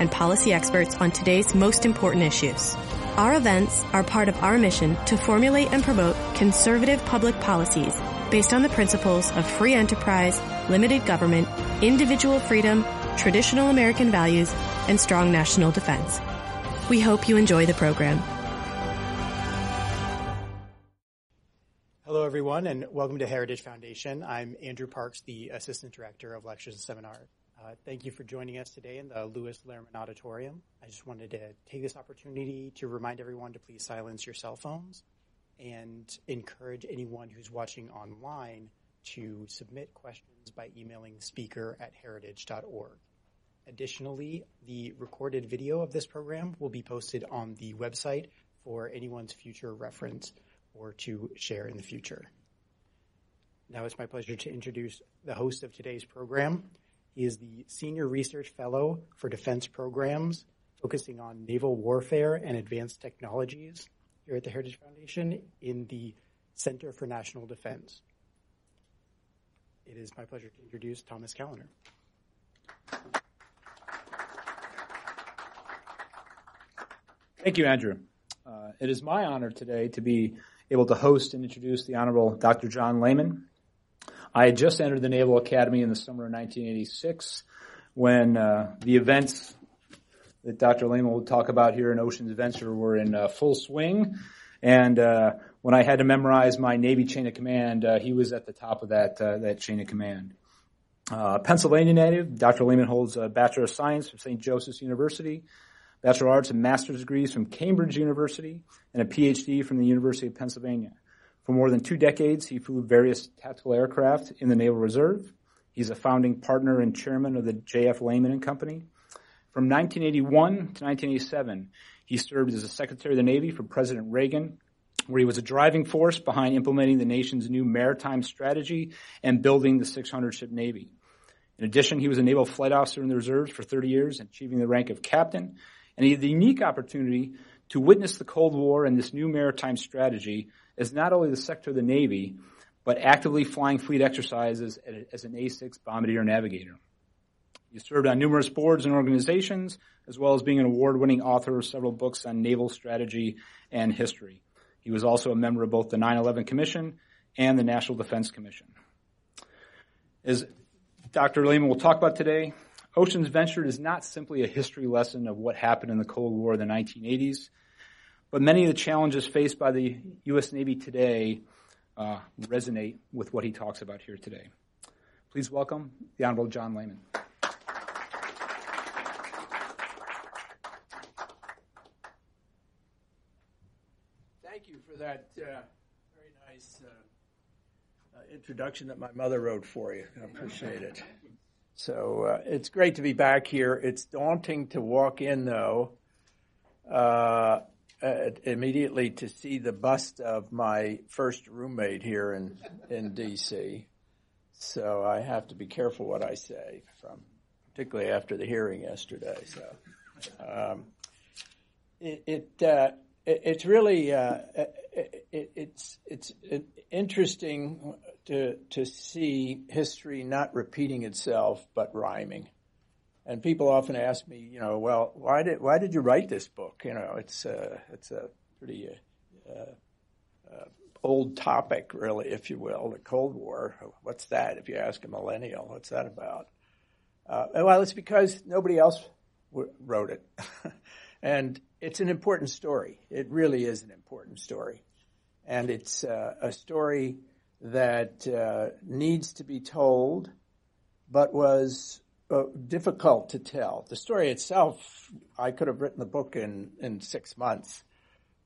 and policy experts on today's most important issues. Our events are part of our mission to formulate and promote conservative public policies based on the principles of free enterprise, limited government, individual freedom, traditional American values, and strong national defense. We hope you enjoy the program. Hello, everyone, and welcome to Heritage Foundation. I'm Andrew Parks, the Assistant Director of Lectures and Seminars. Uh, thank you for joining us today in the Lewis Lehrman Auditorium. I just wanted to take this opportunity to remind everyone to please silence your cell phones and encourage anyone who's watching online to submit questions by emailing speaker at heritage.org. Additionally, the recorded video of this program will be posted on the website for anyone's future reference or to share in the future. Now it's my pleasure to introduce the host of today's program. He is the Senior Research Fellow for Defense Programs, focusing on naval warfare and advanced technologies here at the Heritage Foundation in the Center for National Defense. It is my pleasure to introduce Thomas Callender. Thank you, Andrew. Uh, it is my honor today to be able to host and introduce the Honorable Dr. John Lehman. I had just entered the Naval Academy in the summer of 1986 when uh, the events that Dr. Lehman will talk about here in Oceans Venture were in uh, full swing. And uh, when I had to memorize my Navy chain of command, uh, he was at the top of that uh, that chain of command. Uh, Pennsylvania native, Dr. Lehman holds a Bachelor of Science from St. Joseph's University Bachelor of Arts and Master's degrees from Cambridge University, and a PhD from the University of Pennsylvania. For more than two decades, he flew various tactical aircraft in the Naval Reserve. He's a founding partner and chairman of the J.F. Lehman and Company. From 1981 to 1987, he served as a Secretary of the Navy for President Reagan, where he was a driving force behind implementing the nation's new maritime strategy and building the 600 ship Navy. In addition, he was a naval flight officer in the reserves for 30 years, achieving the rank of captain and he had the unique opportunity to witness the Cold War and this new maritime strategy as not only the Secretary of the Navy, but actively flying fleet exercises as an A-6 bombardier navigator. He served on numerous boards and organizations, as well as being an award-winning author of several books on naval strategy and history. He was also a member of both the 9-11 Commission and the National Defense Commission. As Dr. Lehman will talk about today, Oceans Venture is not simply a history lesson of what happened in the Cold War of the 1980s, but many of the challenges faced by the U.S. Navy today uh, resonate with what he talks about here today. Please welcome the Honorable John Lehman. Thank you for that uh, very nice uh, uh introduction that my mother wrote for you. I appreciate it. So uh, it's great to be back here. It's daunting to walk in, though, uh, immediately to see the bust of my first roommate here in in D.C. So I have to be careful what I say, from particularly after the hearing yesterday. So um, it. it uh, it's really uh, it, it's it's interesting to to see history not repeating itself but rhyming. And people often ask me, you know, well, why did why did you write this book? You know, it's uh, it's a pretty uh, uh, old topic, really, if you will, the Cold War. What's that? If you ask a millennial, what's that about? Uh, well, it's because nobody else w- wrote it, and it's an important story. It really is an important story. And it's uh, a story that uh, needs to be told, but was uh, difficult to tell. The story itself, I could have written the book in, in six months,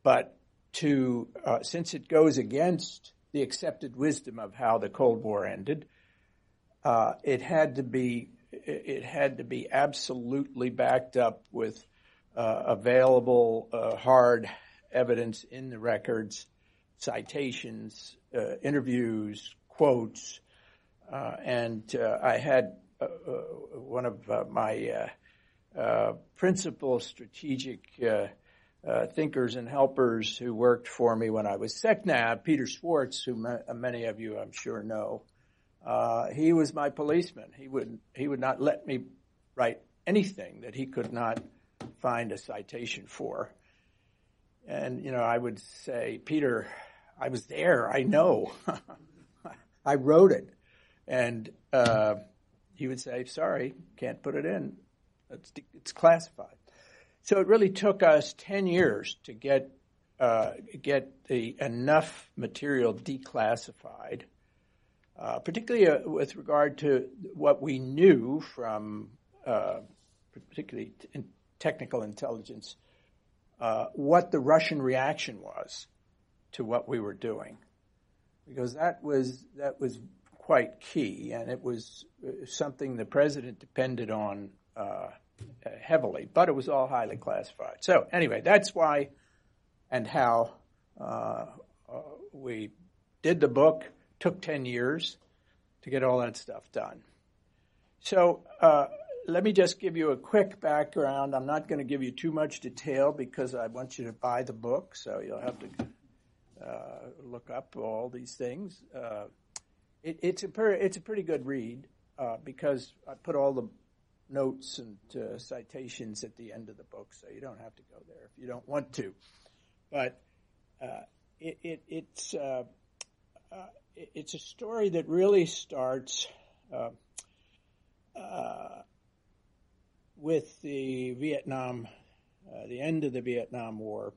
but to uh, since it goes against the accepted wisdom of how the Cold War ended, uh, it had to be it had to be absolutely backed up with uh, available uh, hard evidence in the records, citations, interviews, quotes, and I had one of uh, my uh, uh, principal strategic thinkers and helpers who worked for me when I was SecNav, Peter Swartz, who many of you I'm sure know. he was my policeman. He would he would not let me write anything that he could not find a citation for. And, you know, I would say, Peter, I was there. I know. I wrote it. And uh, he would say, sorry, can't put it in. It's, it's classified. So it really took us 10 years to get uh, get the enough material declassified, uh, particularly uh, with regard to what we knew from uh, particularly in technical intelligence, uh, what the Russian reaction was to what we were doing, because that was that was quite key, and it was uh, something the president depended on uh, heavily. But it was all highly classified. So anyway, that's why and how uh, uh we did the book. Took ten years to get all that stuff done. So uh, let me just give you a quick background. I'm not going to give you too much detail because I want you to buy the book, so you'll have to uh, look up all these things. Uh, it, it's a per, it's a pretty good read uh, because I put all the notes and uh, citations at the end of the book, so you don't have to go there if you don't want to. But uh, it, it, it's uh, it's a story that really starts with the Vietnam, uh, the end of the Vietnam War,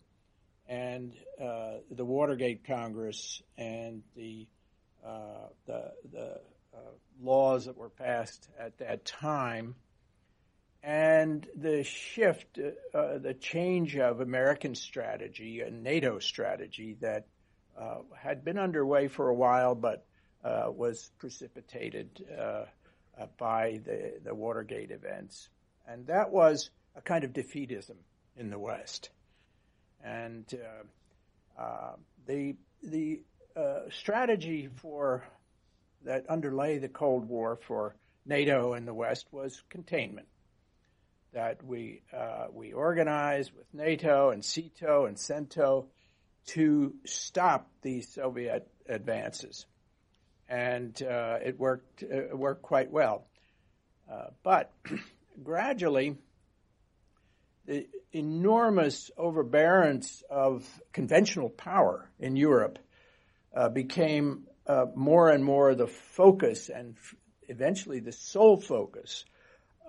and uh, the Watergate Congress and the uh, the, the uh, laws that were passed at that time, and the shift, uh, the change of American strategy and NATO strategy that had been underway for a while, but was precipitated by the, the Watergate events. And that was a kind of defeatism in the West. And uh, uh, the, the uh, strategy for that underlay the Cold War for NATO and the West was containment. That we, uh, we organized with NATO and SEATO and CENTO to stop these Soviet advances. And uh, it worked, it worked quite well. Uh, but gradually, the enormous overbearance of conventional power in Europe uh, became uh, more and more the focus and f- eventually the sole focus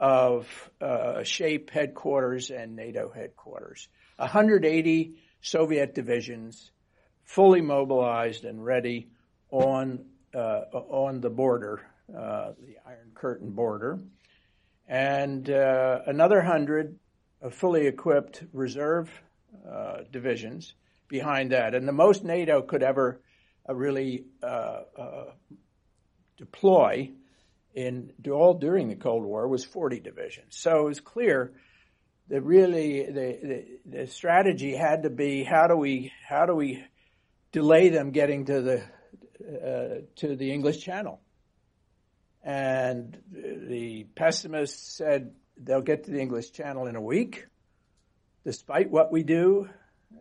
of uh, SHAPE headquarters and NATO headquarters. 180 Soviet divisions fully mobilized and ready on uh, on the border, uh, the Iron Curtain border and uh, another hundred of fully equipped reserve divisions behind that. And the most NATO could ever really uh, uh, deploy in all during the Cold War was 40 divisions. So it was clear that really the, the, the strategy had to be how do we how do we delay them getting to the uh, to the English Channel and the pessimists said they'll get to the English Channel in a week, despite what we do.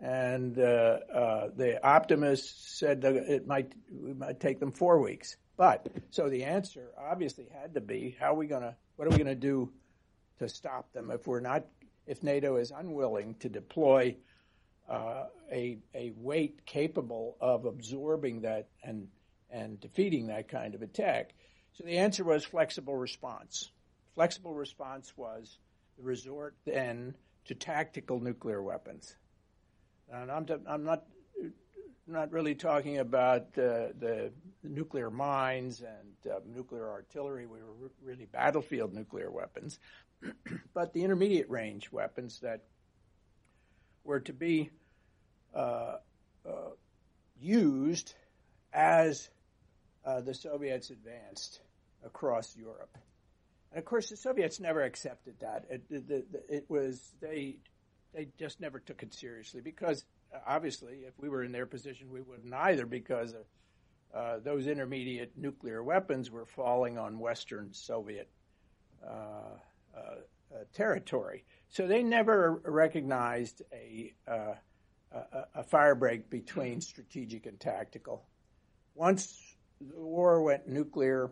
And uh, uh, the optimists said it might we might take them four weeks. But so the answer obviously had to be how are we going to what are we going to do to stop them if we're not if NATO is unwilling to deploy uh, a a weight capable of absorbing that and and defeating that kind of attack. So the answer was flexible response. Flexible response was the resort then to tactical nuclear weapons. And I'm, I'm not not really talking about uh, the nuclear mines and uh, nuclear artillery. We were really battlefield nuclear weapons, but the intermediate range weapons that were to be uh, uh used as uh, the Soviets advanced across Europe. And of course, the Soviets never accepted that. It, it, it, was they they just never took it seriously because uh, obviously, if we were in their position, we wouldn't either because uh, those intermediate nuclear weapons were falling on Western Soviet uh, uh, uh territory. So they never recognized a, a, a fire break between strategic and tactical. Once the war went nuclear,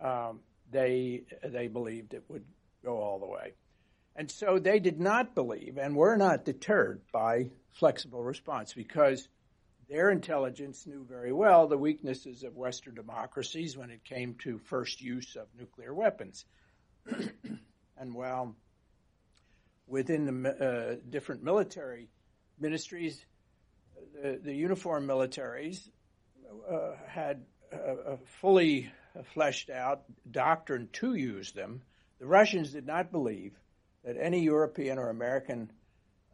um, they they believed it would go all the way. And so they did not believe and were not deterred by flexible response because their intelligence knew very well the weaknesses of Western democracies when it came to first use of nuclear weapons. and while within the uh, different military ministries, the, the uniformed militaries uh, had a fully fleshed out doctrine to use them. The Russians did not believe that any European or American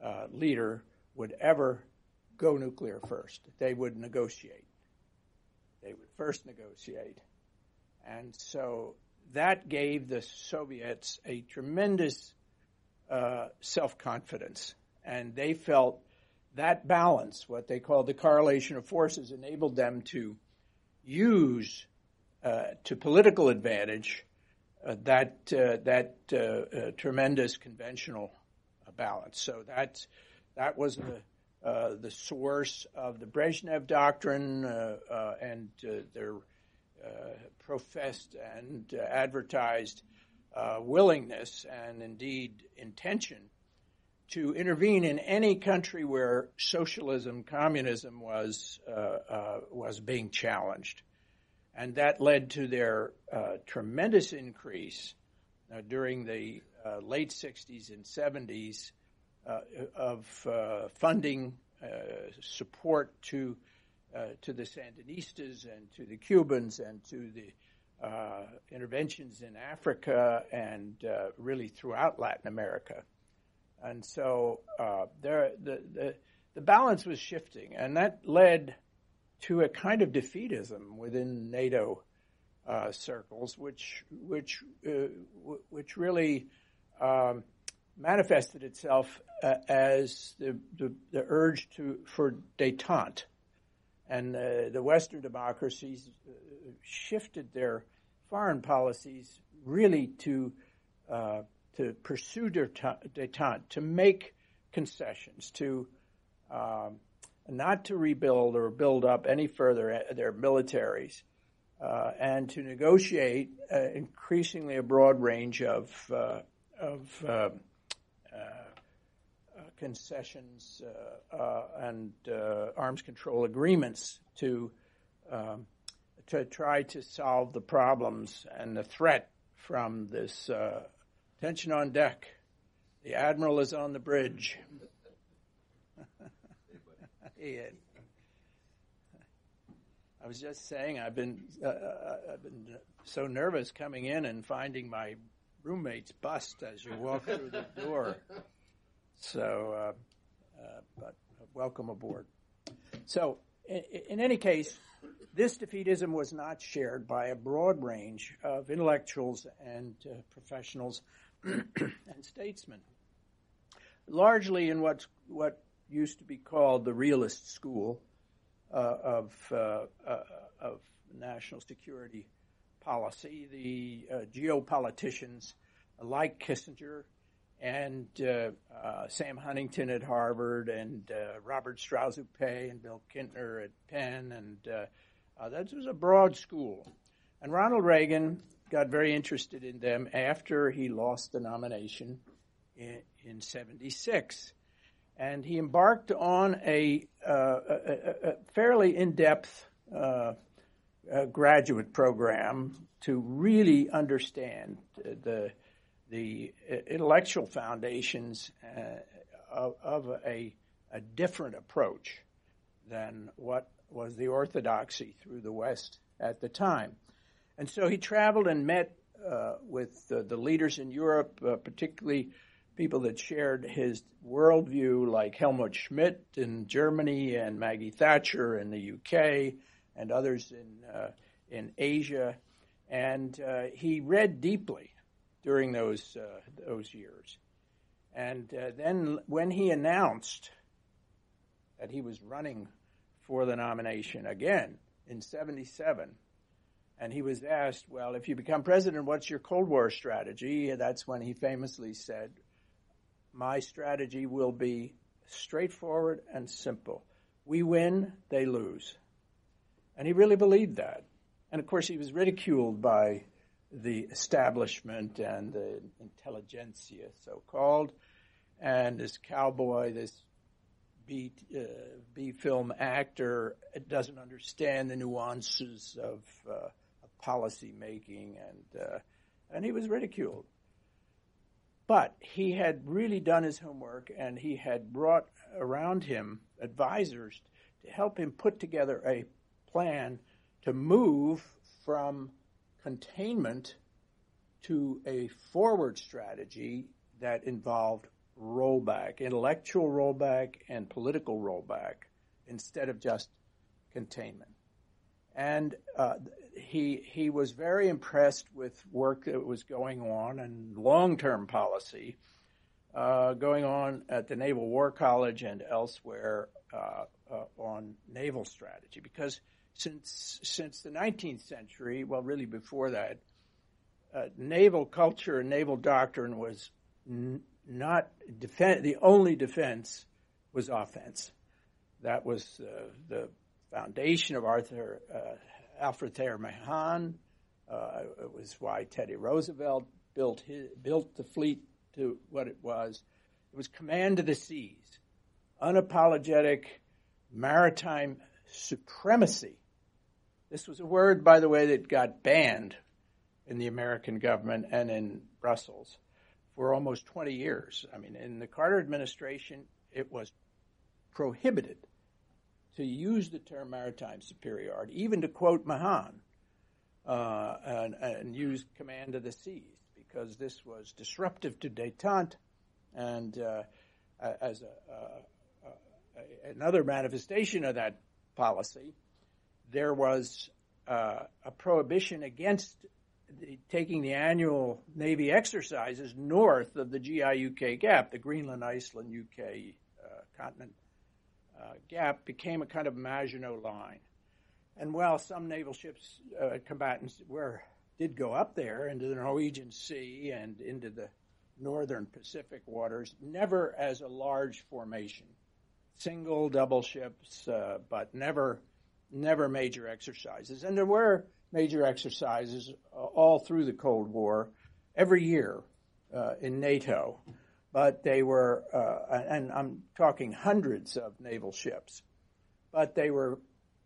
uh, leader would ever go nuclear first. They would negotiate. They would first negotiate. And so that gave the Soviets a tremendous uh, self confidence. And they felt that balance, what they called the correlation of forces, enabled them to use uh, to political advantage Uh, that uh, that uh, uh, tremendous conventional balance. So that that was the the source of the Brezhnev doctrine and their professed and advertised willingness and indeed intention to intervene in any country where socialism, communism was uh, uh, was being challenged and that led to their uh, tremendous increase uh, during the uh, late 60s and 70s uh, of uh, funding uh, support to to the Sandinistas and to the Cubans and to the interventions in Africa and really throughout Latin America. And so there, the, the, the balance was shifting, and that led to a kind of defeatism within NATO uh, circles, which which uh, w- which really um, manifested itself uh, as the, the, the urge to for détente, and uh, the Western democracies uh, shifted their foreign policies really to uh, to pursue détente, to make concessions, to um, not to rebuild or build up any further uh, their militaries, uh, and to negotiate uh, increasingly a broad range of uh, of uh, uh, concessions and arms control agreements to um, to try to solve the problems and the threat from this tension on deck. The admiral is on the bridge. I was just saying I've been uh, uh, I've been so nervous coming in and finding my roommate's bust as you walk through the door. So, uh, uh, but welcome aboard. So, in, in, any case, this defeatism was not shared by a broad range of intellectuals and uh, professionals and statesmen. Largely in what's what used to be called the realist school uh, of, uh, uh, of national security policy. The uh, geopoliticians like Kissinger and uh, Sam Huntington at Harvard and Robert Strausz-Hupé and Bill Kintner at Penn, and that was a broad school. And Ronald Reagan got very interested in them after he lost the nomination in, in 76 and he embarked on a, uh, a, a fairly in-depth uh, uh, graduate program to really understand the the intellectual foundations uh, of, of a, a, different approach than what was the orthodoxy through the West at the time. And so he traveled and met uh, with the leaders in Europe, uh, particularly people that shared his worldview, like Helmut Schmidt in Germany and Maggie Thatcher in the UK and others in uh, in Asia, and uh, he read deeply during those uh, those years. And uh, then when he announced that he was running for the nomination again in 77, and he was asked, Well, if you become president, what's your Cold War strategy? That's when he famously said, My strategy will be straightforward and simple. We win, they lose. And he really believed that. And of course, he was ridiculed by the establishment and the intelligentsia, so called, and this cowboy, this B, uh, B film actor, doesn't understand the nuances of, uh, of policy making, and uh, and he was ridiculed. But he had really done his homework, and he had brought around him advisors to help him put together a plan to move from containment to a forward strategy that involved rollback, intellectual rollback and political rollback, instead of just containment. And uh, he he was very impressed with work that was going on and long-term policy uh, going on at the Naval War College and elsewhere uh, uh on naval strategy. Because since since the 19th century, well, really before that, uh, naval culture and naval doctrine was n- not. The only defense was offense. That was uh, the foundation of Arthur uh, Alfred Thayer Mahan. Uh, it was why Teddy Roosevelt built his, built the fleet to what it was. It was command of the seas, unapologetic maritime supremacy. This was a word, by the way, that got banned in the American government and in Brussels for almost 20 years. I mean, in the Carter administration, it was prohibited to use the term maritime superiority, even to quote Mahan, uh, and, and, use command of the seas, because this was disruptive to detente. And uh, as a, uh, another manifestation of that policy, there was uh, a prohibition against the, taking the annual Navy exercises north of the GI-UK gap, the Greenland, Iceland, UK uh, continent uh, gap, became a kind of Maginot line. And while some naval ships, uh, combatants, were did go up there into the Norwegian Sea and into the northern Pacific waters, never as a large formation, single, double ships, uh, but never, never major exercises. And there were major exercises all through the Cold War, every year uh, in NATO, but they were, uh, and I'm talking hundreds of naval ships, but they were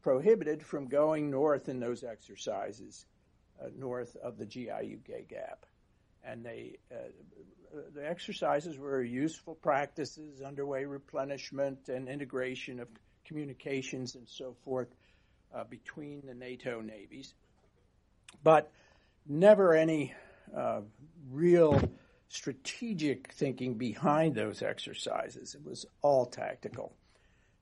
prohibited from going north in those exercises, uh, north of the GI-UK gap. And they, uh, the exercises were useful practices, underway replenishment and integration of communications and so forth uh, between the NATO navies but never any uh, real strategic thinking behind those exercises. It was all tactical.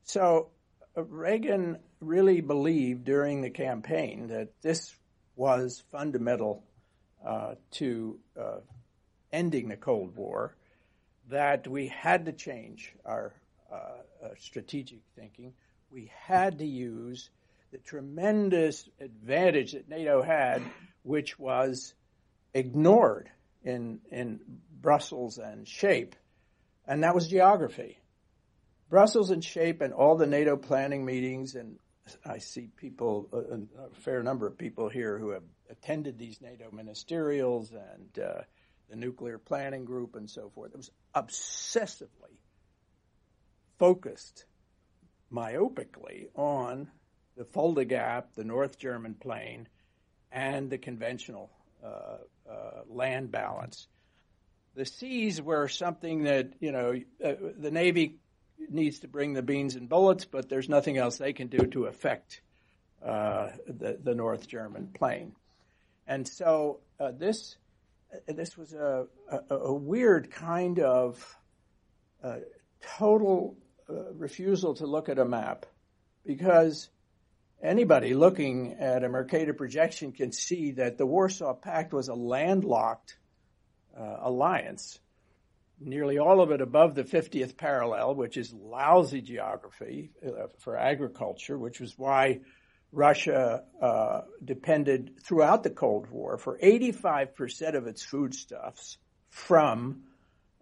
So uh, Reagan really believed during the campaign that this was fundamental uh, to uh, ending the Cold War, that we had to change our uh, uh, strategic thinking. We had to use the tremendous advantage that NATO had, which was ignored in, in Brussels and SHAPE, and that was geography. Brussels and SHAPE and all the NATO planning meetings, and I see people, a, fair number of people here who have attended these NATO ministerials and uh, the nuclear planning group and so forth. It was obsessively focused myopically on the Fulda Gap, the North German Plain, and the conventional uh, uh, land balance. The seas were something that, you know, uh, the Navy needs to bring the beans and bullets, but there's nothing else they can do to affect uh, the, the North German Plain. And so uh, this this was a, a, a, weird kind of uh, total refusal to look at a map because Anybody looking at a Mercator projection can see that the Warsaw Pact was a landlocked uh, alliance, nearly all of it above the 50th parallel, which is lousy geography uh, for agriculture, which was why Russia uh, depended throughout the Cold War for 85% of its foodstuffs from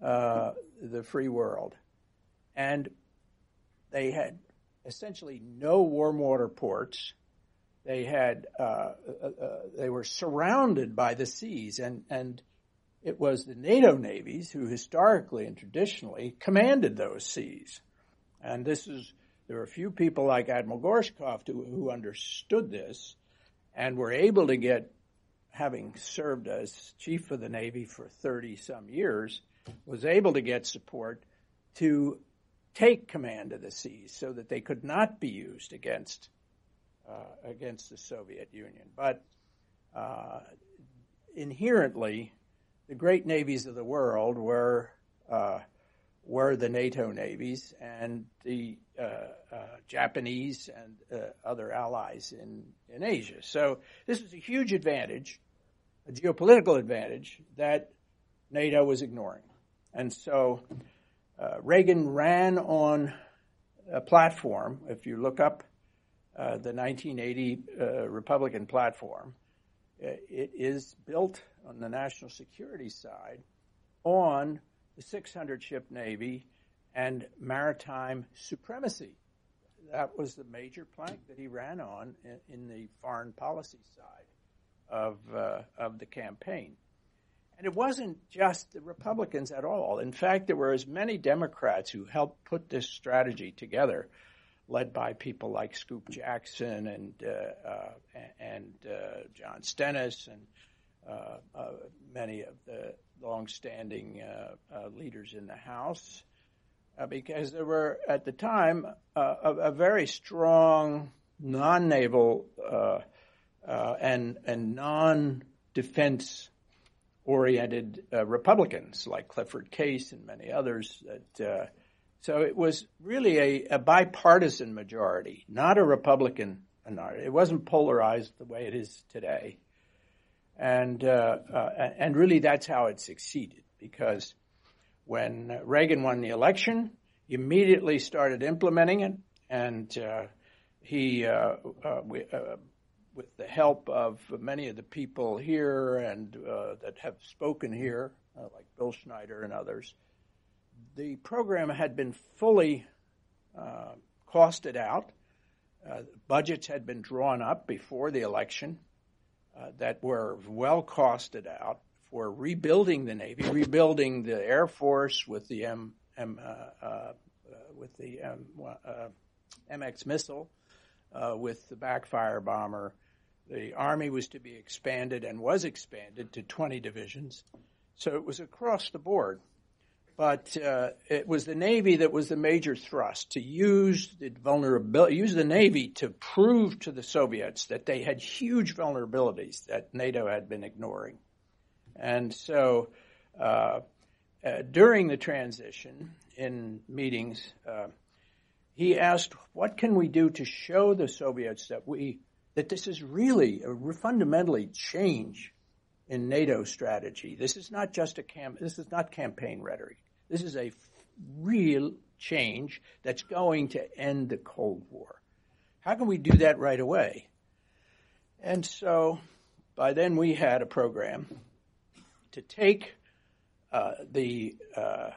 uh, the free world. And they had essentially no warm water ports. They had uh, uh, uh, they were surrounded by the seas, and and it was the NATO navies who historically and traditionally commanded those seas. And this is there were a few people like Admiral Gorshkov who, who understood this and were able to get, having served as chief of the Navy for 30 some years, was able to get support to take command of the seas so that they could not be used against uh, against the Soviet Union. But uh, inherently, the great navies of the world were uh, were the NATO navies and the uh, uh, Japanese and uh, other allies in in Asia. So this was a huge advantage, a geopolitical advantage that NATO was ignoring, and so uh, Reagan ran on a platform. If you look up uh, the 1980 uh, Republican platform, it is built on the national security side on the 600 ship Navy and maritime supremacy. That was the major plank that he ran on in, in the foreign policy side of, uh, of the campaign. And it wasn't just the Republicans at all. In fact, there were as many Democrats who helped put this strategy together, led by people like Scoop Jackson and uh, uh, and uh, John Stennis and uh, uh, many of the longstanding uh, leaders in the House, because there were at the time a, a, very strong non-naval and and non-defense oriented uh, Republicans like Clifford Case and many others. That uh, so it was really a, a, bipartisan majority, not a Republican minority. It wasn't polarized the way it is today and uh, uh, and really that's how it succeeded because when Reagan won the election, he immediately started implementing it, and uh, he uh, uh, with the help of many of the people here and uh, that have spoken here, uh, like Bill Schneider and others, the program had been fully uh, costed out. budgets had been drawn up before the election uh, that were well costed out for rebuilding the Navy, rebuilding the Air Force with the M, M uh, uh, with the M, MX missile, with the backfire bomber. The Army was to be expanded and was expanded to 20 divisions. So it was across the board but uh, it was the Navy that was the major thrust to use the vulnerability, use the Navy to prove to the Soviets that they had huge vulnerabilities that NATO had been ignoring. And so uh, uh, during the transition in meetings, uh, he asked, "What can we do to show the Soviets that we that this is really a fundamentally change in NATO strategy. This is not just a cam- this is not campaign rhetoric. This is a real change that's going to end the Cold War. How can we do that right away? And so by then we had a program to take uh, the, uh,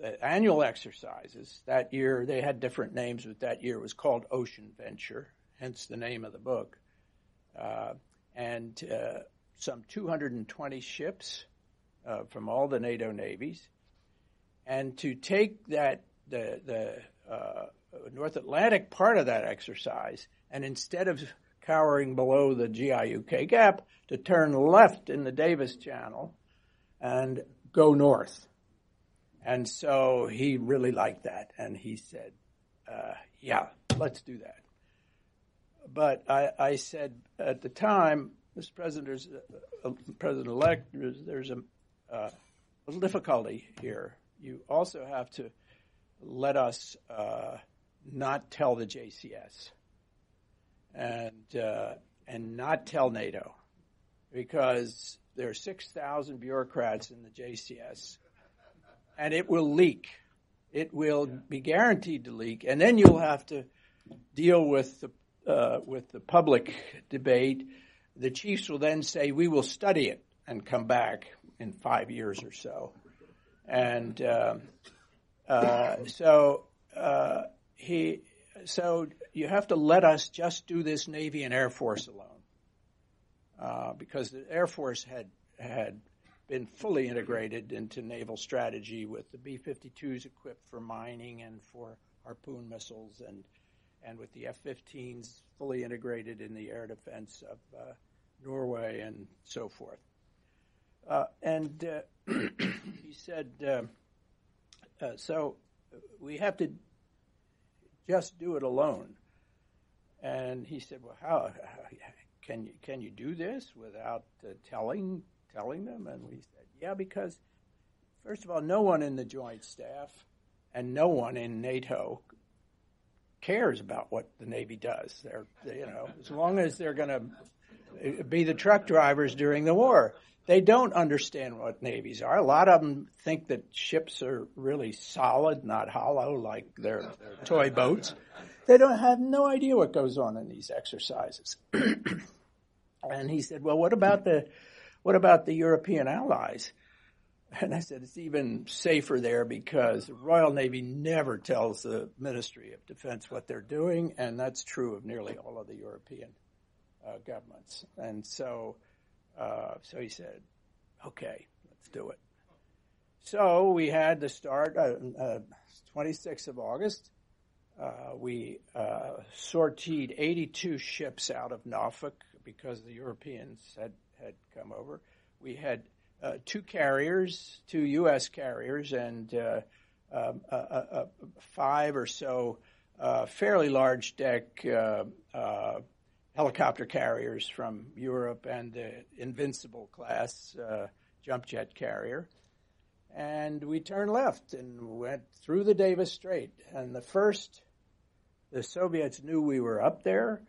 the, annual exercises. That year they had different names, but that year was called Ocean Venture, hence the name of the book. Uh, and uh, some 220 ships uh, from all the NATO navies and to take that the the uh, North Atlantic part of that exercise, and instead of cowering below the GIUK gap, to turn left in the Davis Channel and go north. And so he really liked that, and he said, uh, "Yeah, let's do that." But I, I said at the time, Mr. President, President-elect, there's, there's a, uh, a little difficulty here you also have to let us uh, not tell the JCS and uh, and not tell NATO because there are 6,000 bureaucrats in the JCS, and it will leak. It will be guaranteed to leak, and then you'll have to deal with the uh, with the public debate. The chiefs will then say, "We will study it and come back in five years or so," and uh, uh, so uh, he so you have to let us just do this Navy and Air Force alone. Uh, because the Air Force had had been fully integrated into naval strategy with the B-52s equipped for mining and for harpoon missiles, and and with the F-15s fully integrated in the air defense of uh, Norway and so forth. Uh, and uh, he said, uh, uh, so we have to just do it alone. And he said, well, how, can you can you do this without telling telling them? And we said, yeah, because first of all, no one in the Joint Staff and no one in NATO cares about what the Navy does. They're you know as long as they're going to be the truck drivers during the war. They don't understand what navies are. A lot of them think that ships are really solid, not hollow, like their, toy boats. They don't have no idea what goes on in these exercises. And he said, well, what about the, what about the European allies? And I said, it's even safer there because the Royal Navy never tells the Ministry of Defense what they're doing, and that's true of nearly all of the European uh, governments. And so, uh, so he said, okay, let's do it. So we had the start, uh, 26th uh, of August. Uh, we uh, sortied 82 ships out of Norfolk because the Europeans had, had come over. We had uh, two carriers, two U.S. carriers, and uh, uh, uh, uh, five or so fairly large deck helicopter carriers from Europe and the Invincible class jump jet carrier. And we turned left and went through the Davis Strait. And the first the Soviets knew we were up there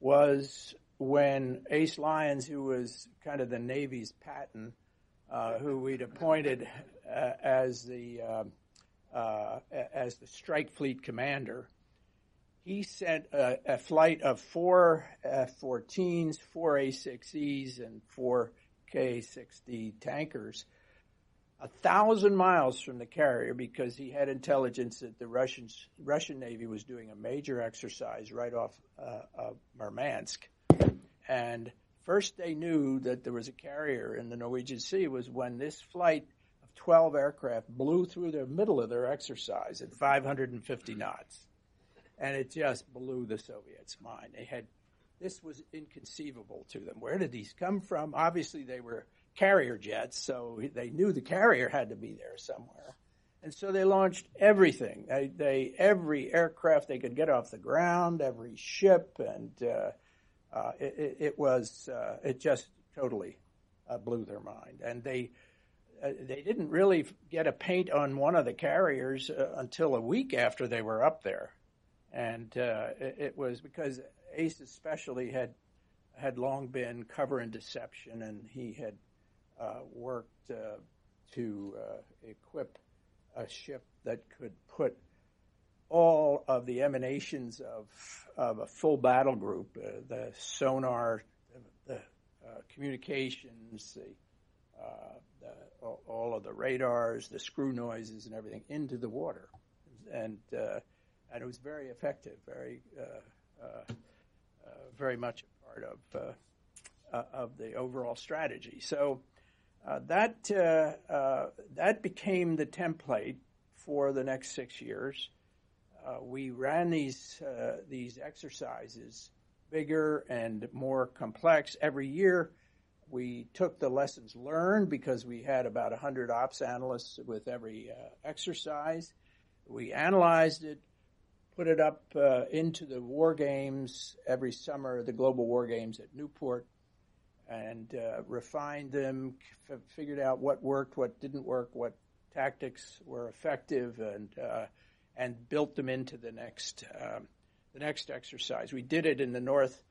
was when Ace Lyons, who was kind of the Navy's Patton, uh, who we'd appointed uh, as the uh, uh as the Strike Fleet commander, he sent a, a flight of four F-14s, four A-6Es, and four KA-6D tankers a thousand miles from the carrier because he had intelligence that the Russians Russian Navy was doing a major exercise right off uh, of Murmansk. And first they knew that there was a carrier in the Norwegian Sea was when this flight of 12 aircraft blew through the middle of their exercise at 550 knots. And it just blew the Soviets' mind. They had this was inconceivable to them. Where did these come from? Obviously, they were carrier jets, so they knew the carrier had to be there somewhere. And so they launched everything. They, they every aircraft they could get off the ground, every ship, and uh, uh, it, it, was uh, it just totally uh, blew their mind, and they uh, they didn't really get a paint on one of the carriers uh, until a week after they were up there, and it, it, was because Ace especially had had long been cover and deception, and he had worked to equip a ship that could put all of the emanations of, of a full battle group, uh, the sonar, the, uh, communications, the, uh, the, all of the radars, the screw noises, and everything into the water, and uh, and it was very effective, very uh, very much a part of of the overall strategy. So. that that became the template for the next six years uh, we ran these uh, these exercises bigger and more complex every year. We took the lessons learned because we had about 100 ops analysts with every uh, exercise. We analyzed it, put it up uh, into the war games every summer, the global war games at Newport, and uh, refined them, f- figured out what worked, what didn't work, what tactics were effective, and uh, and built them into the next um, the next exercise. We did it in the North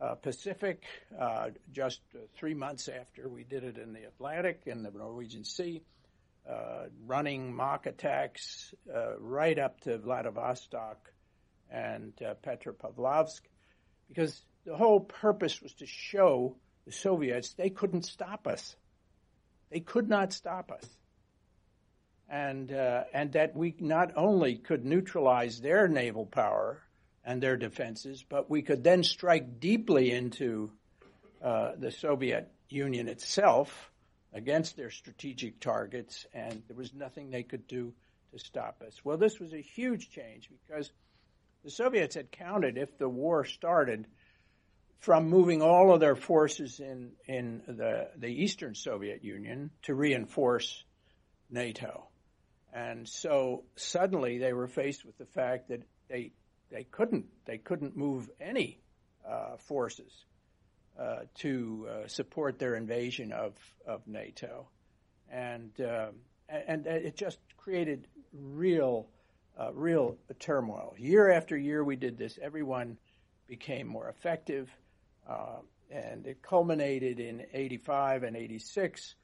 uh, Pacific uh, just uh, three months after we did it in the Atlantic and the Norwegian Sea, uh, running mock attacks uh, right up to Vladivostok and Petropavlovsk, because the whole purpose was to show the Soviets they couldn't stop us. They could not stop us. And, and that we not only could neutralize their naval power, and their defenses, but we could then strike deeply into uh, the Soviet Union itself against their strategic targets, and there was nothing they could do to stop us. Well, this was a huge change because the Soviets had counted if the war started from moving all of their forces in, in the, the Eastern Soviet Union to reinforce NATO. And so suddenly they were faced with the fact that they they couldn't they couldn't move any uh, forces uh, to uh, support their invasion of of NATO, and uh, and it just created real uh, real turmoil. Year after year, we did this. Everyone became more effective, uh, and it culminated in '85 and '86.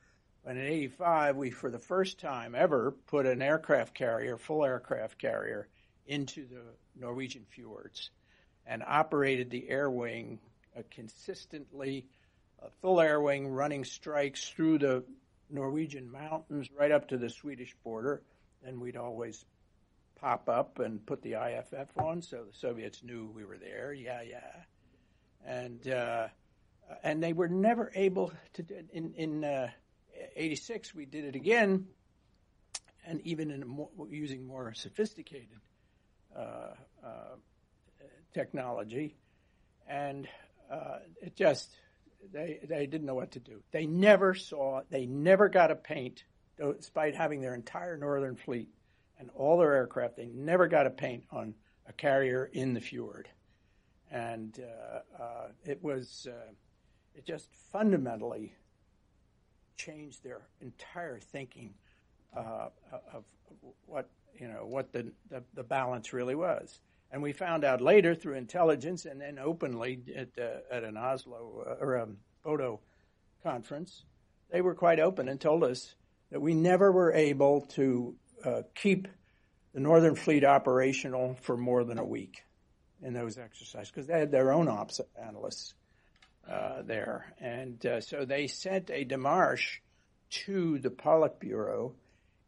And in '85, we, for the first time ever, put an aircraft carrier, full aircraft carrier, into the Norwegian fjords and operated the air wing uh, consistently, a full air wing running strikes through the Norwegian mountains right up to the Swedish border. Then we'd always pop up and put the IFF on, so the Soviets knew we were there. Yeah, yeah, and uh, and they were never able to. In in uh, '86, we did it again, and even in more, using more sophisticated uh, uh, technology, and uh, it just they they didn't know what to do. They never saw, they never got a paint, despite having their entire northern fleet and all their aircraft. They never got a paint on a carrier in the fjord, and uh, uh, it was uh, it just fundamentally changed their entire thinking of what you know what the, the, the balance really was. And we found out later through intelligence and then openly at, uh, at an Oslo uh, or a Bodo conference, they were quite open and told us that we never were able to uh, keep the Northern Fleet operational for more than a week in those exercises because they had their own ops analysts uh, there. And uh, so they sent a demarche to the Politburo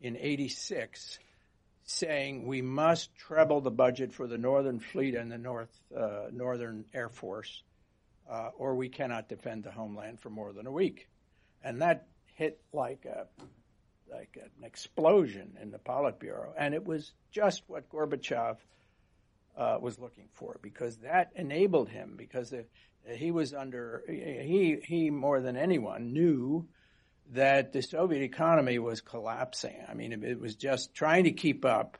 in 86 saying we must treble the budget for the Northern Fleet and the North uh, Northern Air Force, uh, or we cannot defend the homeland for more than a week, and that hit like a like an explosion in the Politburo, and it was just what Gorbachev uh, was looking for because that enabled him because he was under he he more than anyone knew that the Soviet economy was collapsing. I mean, it, was just trying to keep up.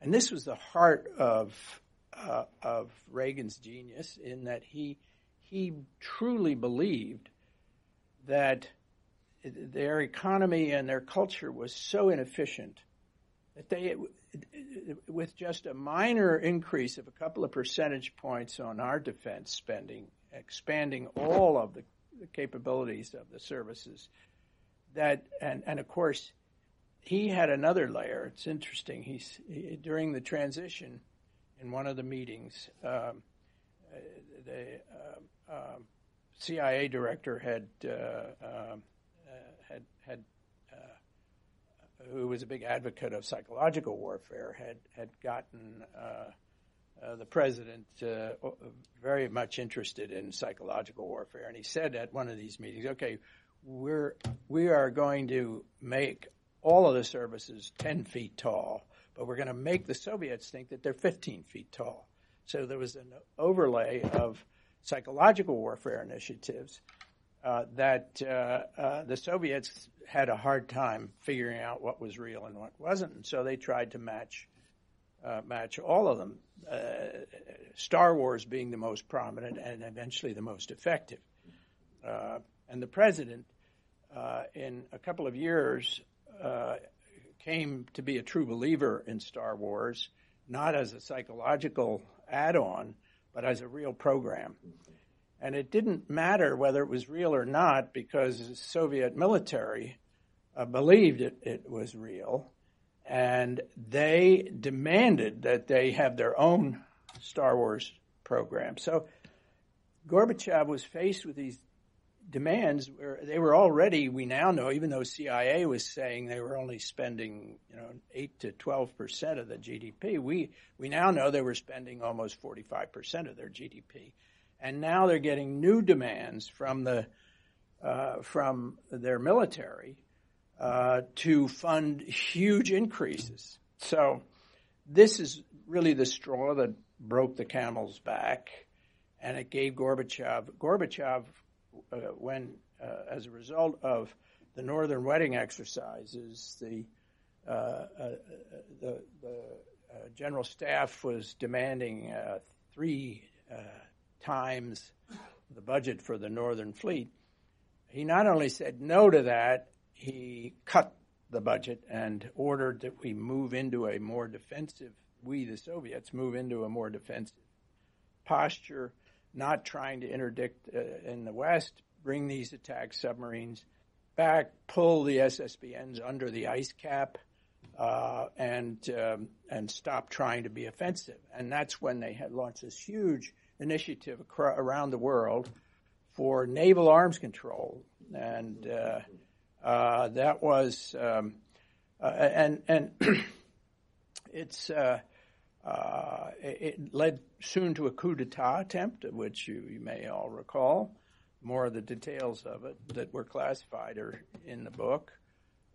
And this was the heart of uh, of Reagan's genius in that he he truly believed that their economy and their culture was so inefficient that they with just a minor increase of a couple of percentage points on our defense spending, expanding all of the, the capabilities of the services, that, and, and of course, he had another layer. It's interesting. He's he, during the transition in one of the meetings, um, the uh, um, CIA director had uh, um, uh, had had uh, who was a big advocate of psychological warfare had had gotten. Uh, uh, the president very much interested in psychological warfare, and he said at one of these meetings, "Okay, we're we are going to make all of the services 10 feet tall, but we're going to make the Soviets think that they're 15 feet tall. So there was an overlay of psychological warfare initiatives uh, that uh, uh, the Soviets had a hard time figuring out what was real and what wasn't, and so they tried to match uh, match all of them. Star Wars being the most prominent and eventually the most effective. And the president in a couple of years came to be a true believer in Star Wars, not as a psychological add-on, but as a real program. And it didn't matter whether it was real or not because the Soviet military uh, believed it, it was real. And they demanded that they have their own Star Wars program. So Gorbachev was faced with these demands where they were already, we now know, even though CIA was saying they were only spending, you know, 8 to 12 percent of the GDP, we, we now know they were spending almost 45 percent of their GDP. And now they're getting new demands from the, uh, from their military uh, to fund huge increases. So this is really the straw that broke the camel's back, and it gave Gorbachev. Gorbachev, uh, when uh, as a result of the Northern Wedding exercises, the uh, uh, the, the general staff was demanding three times the budget for the Northern Fleet. He not only said no to that, he cut the budget and ordered that we move into a more defensive, we, the Soviets, move into a more defensive posture, not trying to interdict uh, in the West, bring these attack submarines back, pull the SSBNs under the ice cap, uh, and um, and stop trying to be offensive. And that's when they had launched this huge initiative around the world for naval arms control. And uh, uh, that was, um, uh, and and it's uh, uh, it led soon to a coup d'état attempt, which you, you, may all recall. More of the details of it that were classified are in the book,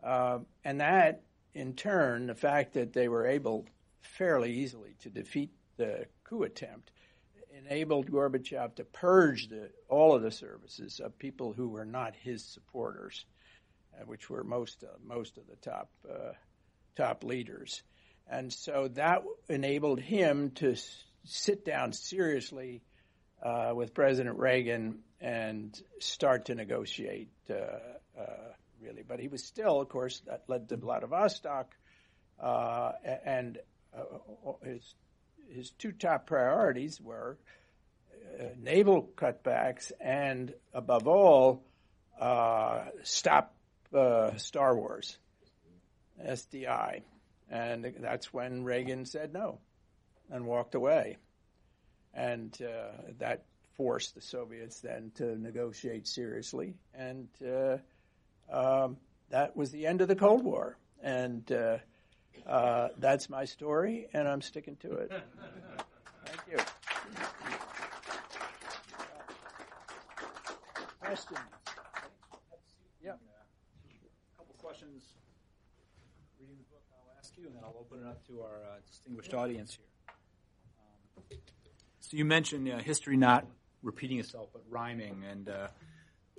uh, and that in turn, the fact that they were able fairly easily to defeat the coup attempt enabled Gorbachev to purge the, all of the services of people who were not his supporters. Uh, which were most uh, most of the top uh, top leaders, and so that enabled him to s- sit down seriously with President Reagan and start to negotiate really. But he was still, of course, that led to Vladivostok, uh, and uh, his his two top priorities were uh, naval cutbacks and, above all, stop uh, Star Wars, SDI. And that's when Reagan said no and walked away. And uh, that forced the Soviets then to negotiate seriously. And uh, um, that was the end of the Cold War. And uh, that's my story, and I'm sticking to it. Thank you. Questions? Yeah. A couple questions reading the book, I'll ask you, and then I'll open it up to our uh, distinguished audience here. Um, so you mentioned uh, history not repeating itself, but rhyming, and uh,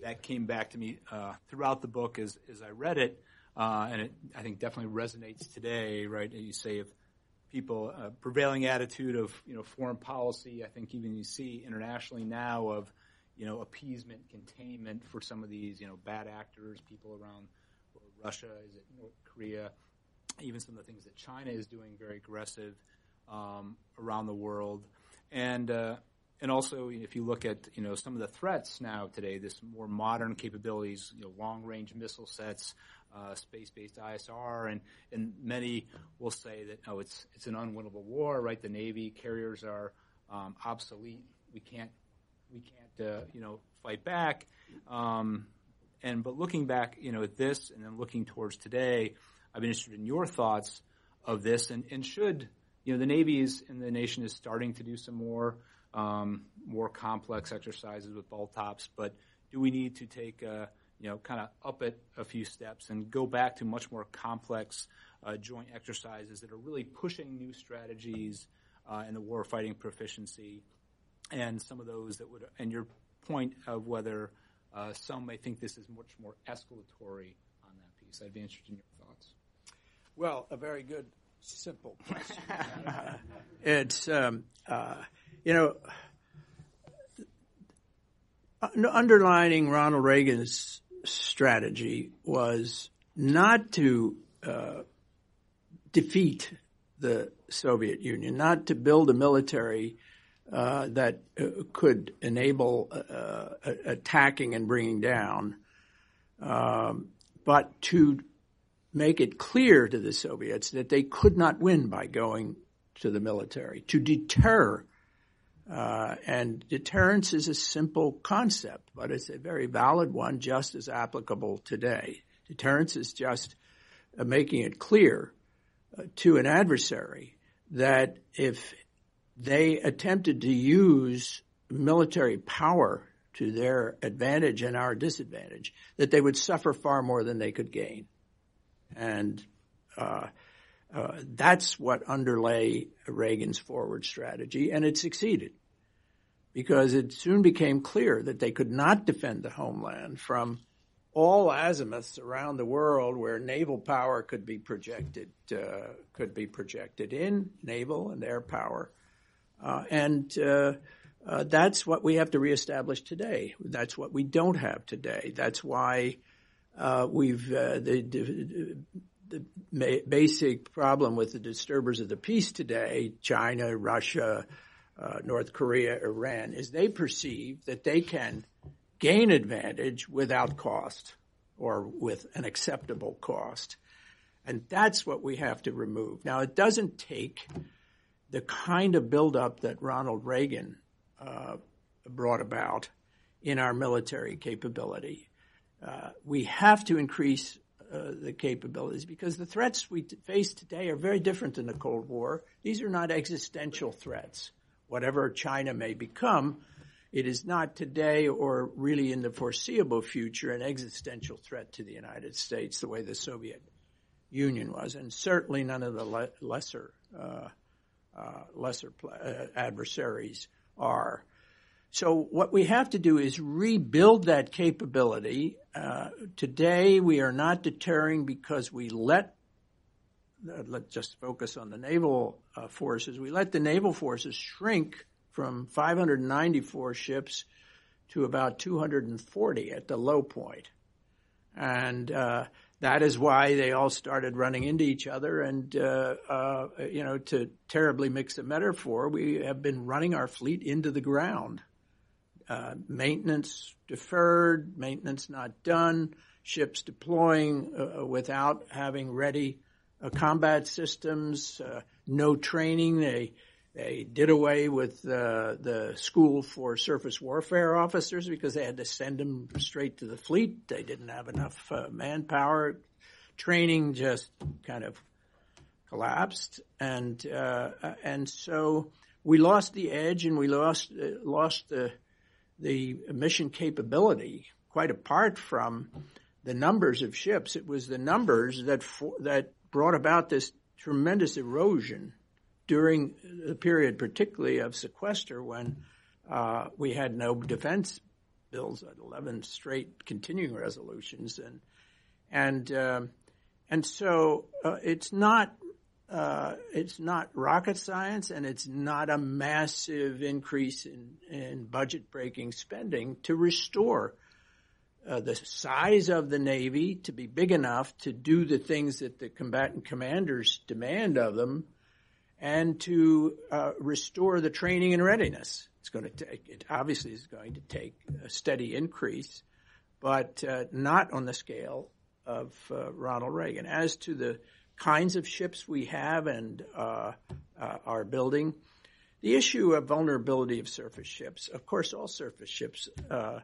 that came back to me uh, throughout the book as, as I read it, uh, and it I think definitely resonates today. Right, you say of people uh, prevailing attitude of you know foreign policy. I think even you see internationally now of you know appeasement, containment for some of these you know bad actors, people around Russia? Is it North Korea? Even some of the things that China is doing very aggressive um, around the world, and uh, and also if you look at you know some of the threats now today, this more modern capabilities, you know, long range missile sets, uh, space based ISR, and and many will say that oh it's it's an unwinnable war, right? The Navy carriers are um, obsolete. We can't we can't uh, you know fight back. Um, and but looking back, you know, at this and then looking towards today, I've been interested in your thoughts of this and, and should you know the Navy is and the nation is starting to do some more um, more complex exercises with BALTOPS, but do we need to take uh, you know kind of up it a few steps and go back to much more complex uh, joint exercises that are really pushing new strategies uh, in the war fighting proficiency and some of those that would and your point of whether uh, some may think this is much more escalatory on that piece. I'd be interested in your thoughts. Well, a very good, simple question. it's, um, uh, you know, underlining Ronald Reagan's strategy was not to uh, defeat the Soviet Union, not to build a military uh, that uh, could enable uh, attacking and bringing down, um, but to make it clear to the Soviets that they could not win by going to the military, to deter. Uh, and deterrence is a simple concept, but it's a very valid one, just as applicable today. Deterrence is just uh, making it clear uh, to an adversary that if they attempted to use military power to their advantage and our disadvantage, that they would suffer far more than they could gain. And uh, uh, that's what underlay Reagan's forward strategy, and it succeeded because it soon became clear that they could not defend the homeland from all azimuths around the world where naval power could be projected uh, could be projected in naval and air power, uh, and uh, uh that's what we have to reestablish today. That's what we don't have today. That's why uh, we've uh, the, the, the, basic problem with the disturbers of the peace today, China, Russia, North Korea, Iran, is they perceive that they can gain advantage without cost or with an acceptable cost. And that's what we have to remove. Now, it doesn't take the kind of buildup that Ronald Reagan uh, brought about in our military capability. Uh, we have to increase uh, the capabilities because the threats we face today are very different than the Cold War. These are not existential threats. Whatever China may become, it is not today or really in the foreseeable future an existential threat to the United States the way the Soviet Union was, and certainly none of the le- lesser uh, uh, lesser pl- uh, adversaries are. So what we have to do is rebuild that capability. Uh, today we are not deterring because we let let's just focus on the naval uh, forces. We let the naval forces shrink from 594 ships to about 240 at the low point. And uh, that is why they all started running into each other. And, uh, uh, you know, to terribly mix a metaphor, we have been running our fleet into the ground. Uh, maintenance deferred, maintenance not done, ships deploying uh, without having ready uh, combat systems, no training. They they did away with uh, the school for surface warfare officers because they had to send them straight to the fleet. They didn't have enough uh, manpower. Training just kind of collapsed, and uh, and so we lost the edge, and we lost uh, lost the the mission capability. Quite apart from the numbers of ships, it was the numbers that for, that brought about this tremendous erosion during the period, particularly of sequester, when uh, we had no defense bills, at 11 straight continuing resolutions, and and um, and so uh, it's not uh, it's not rocket science, and it's not a massive increase in, in budget breaking spending to restore. Uh, the size of the Navy to be big enough to do the things that the combatant commanders demand of them and to uh, restore the training and readiness. It's going to take, it obviously is going to take a steady increase, but uh, not on the scale of uh, Ronald Reagan. As to the kinds of ships we have and uh, uh, are building, the issue of vulnerability of surface ships, of course, all surface ships uh,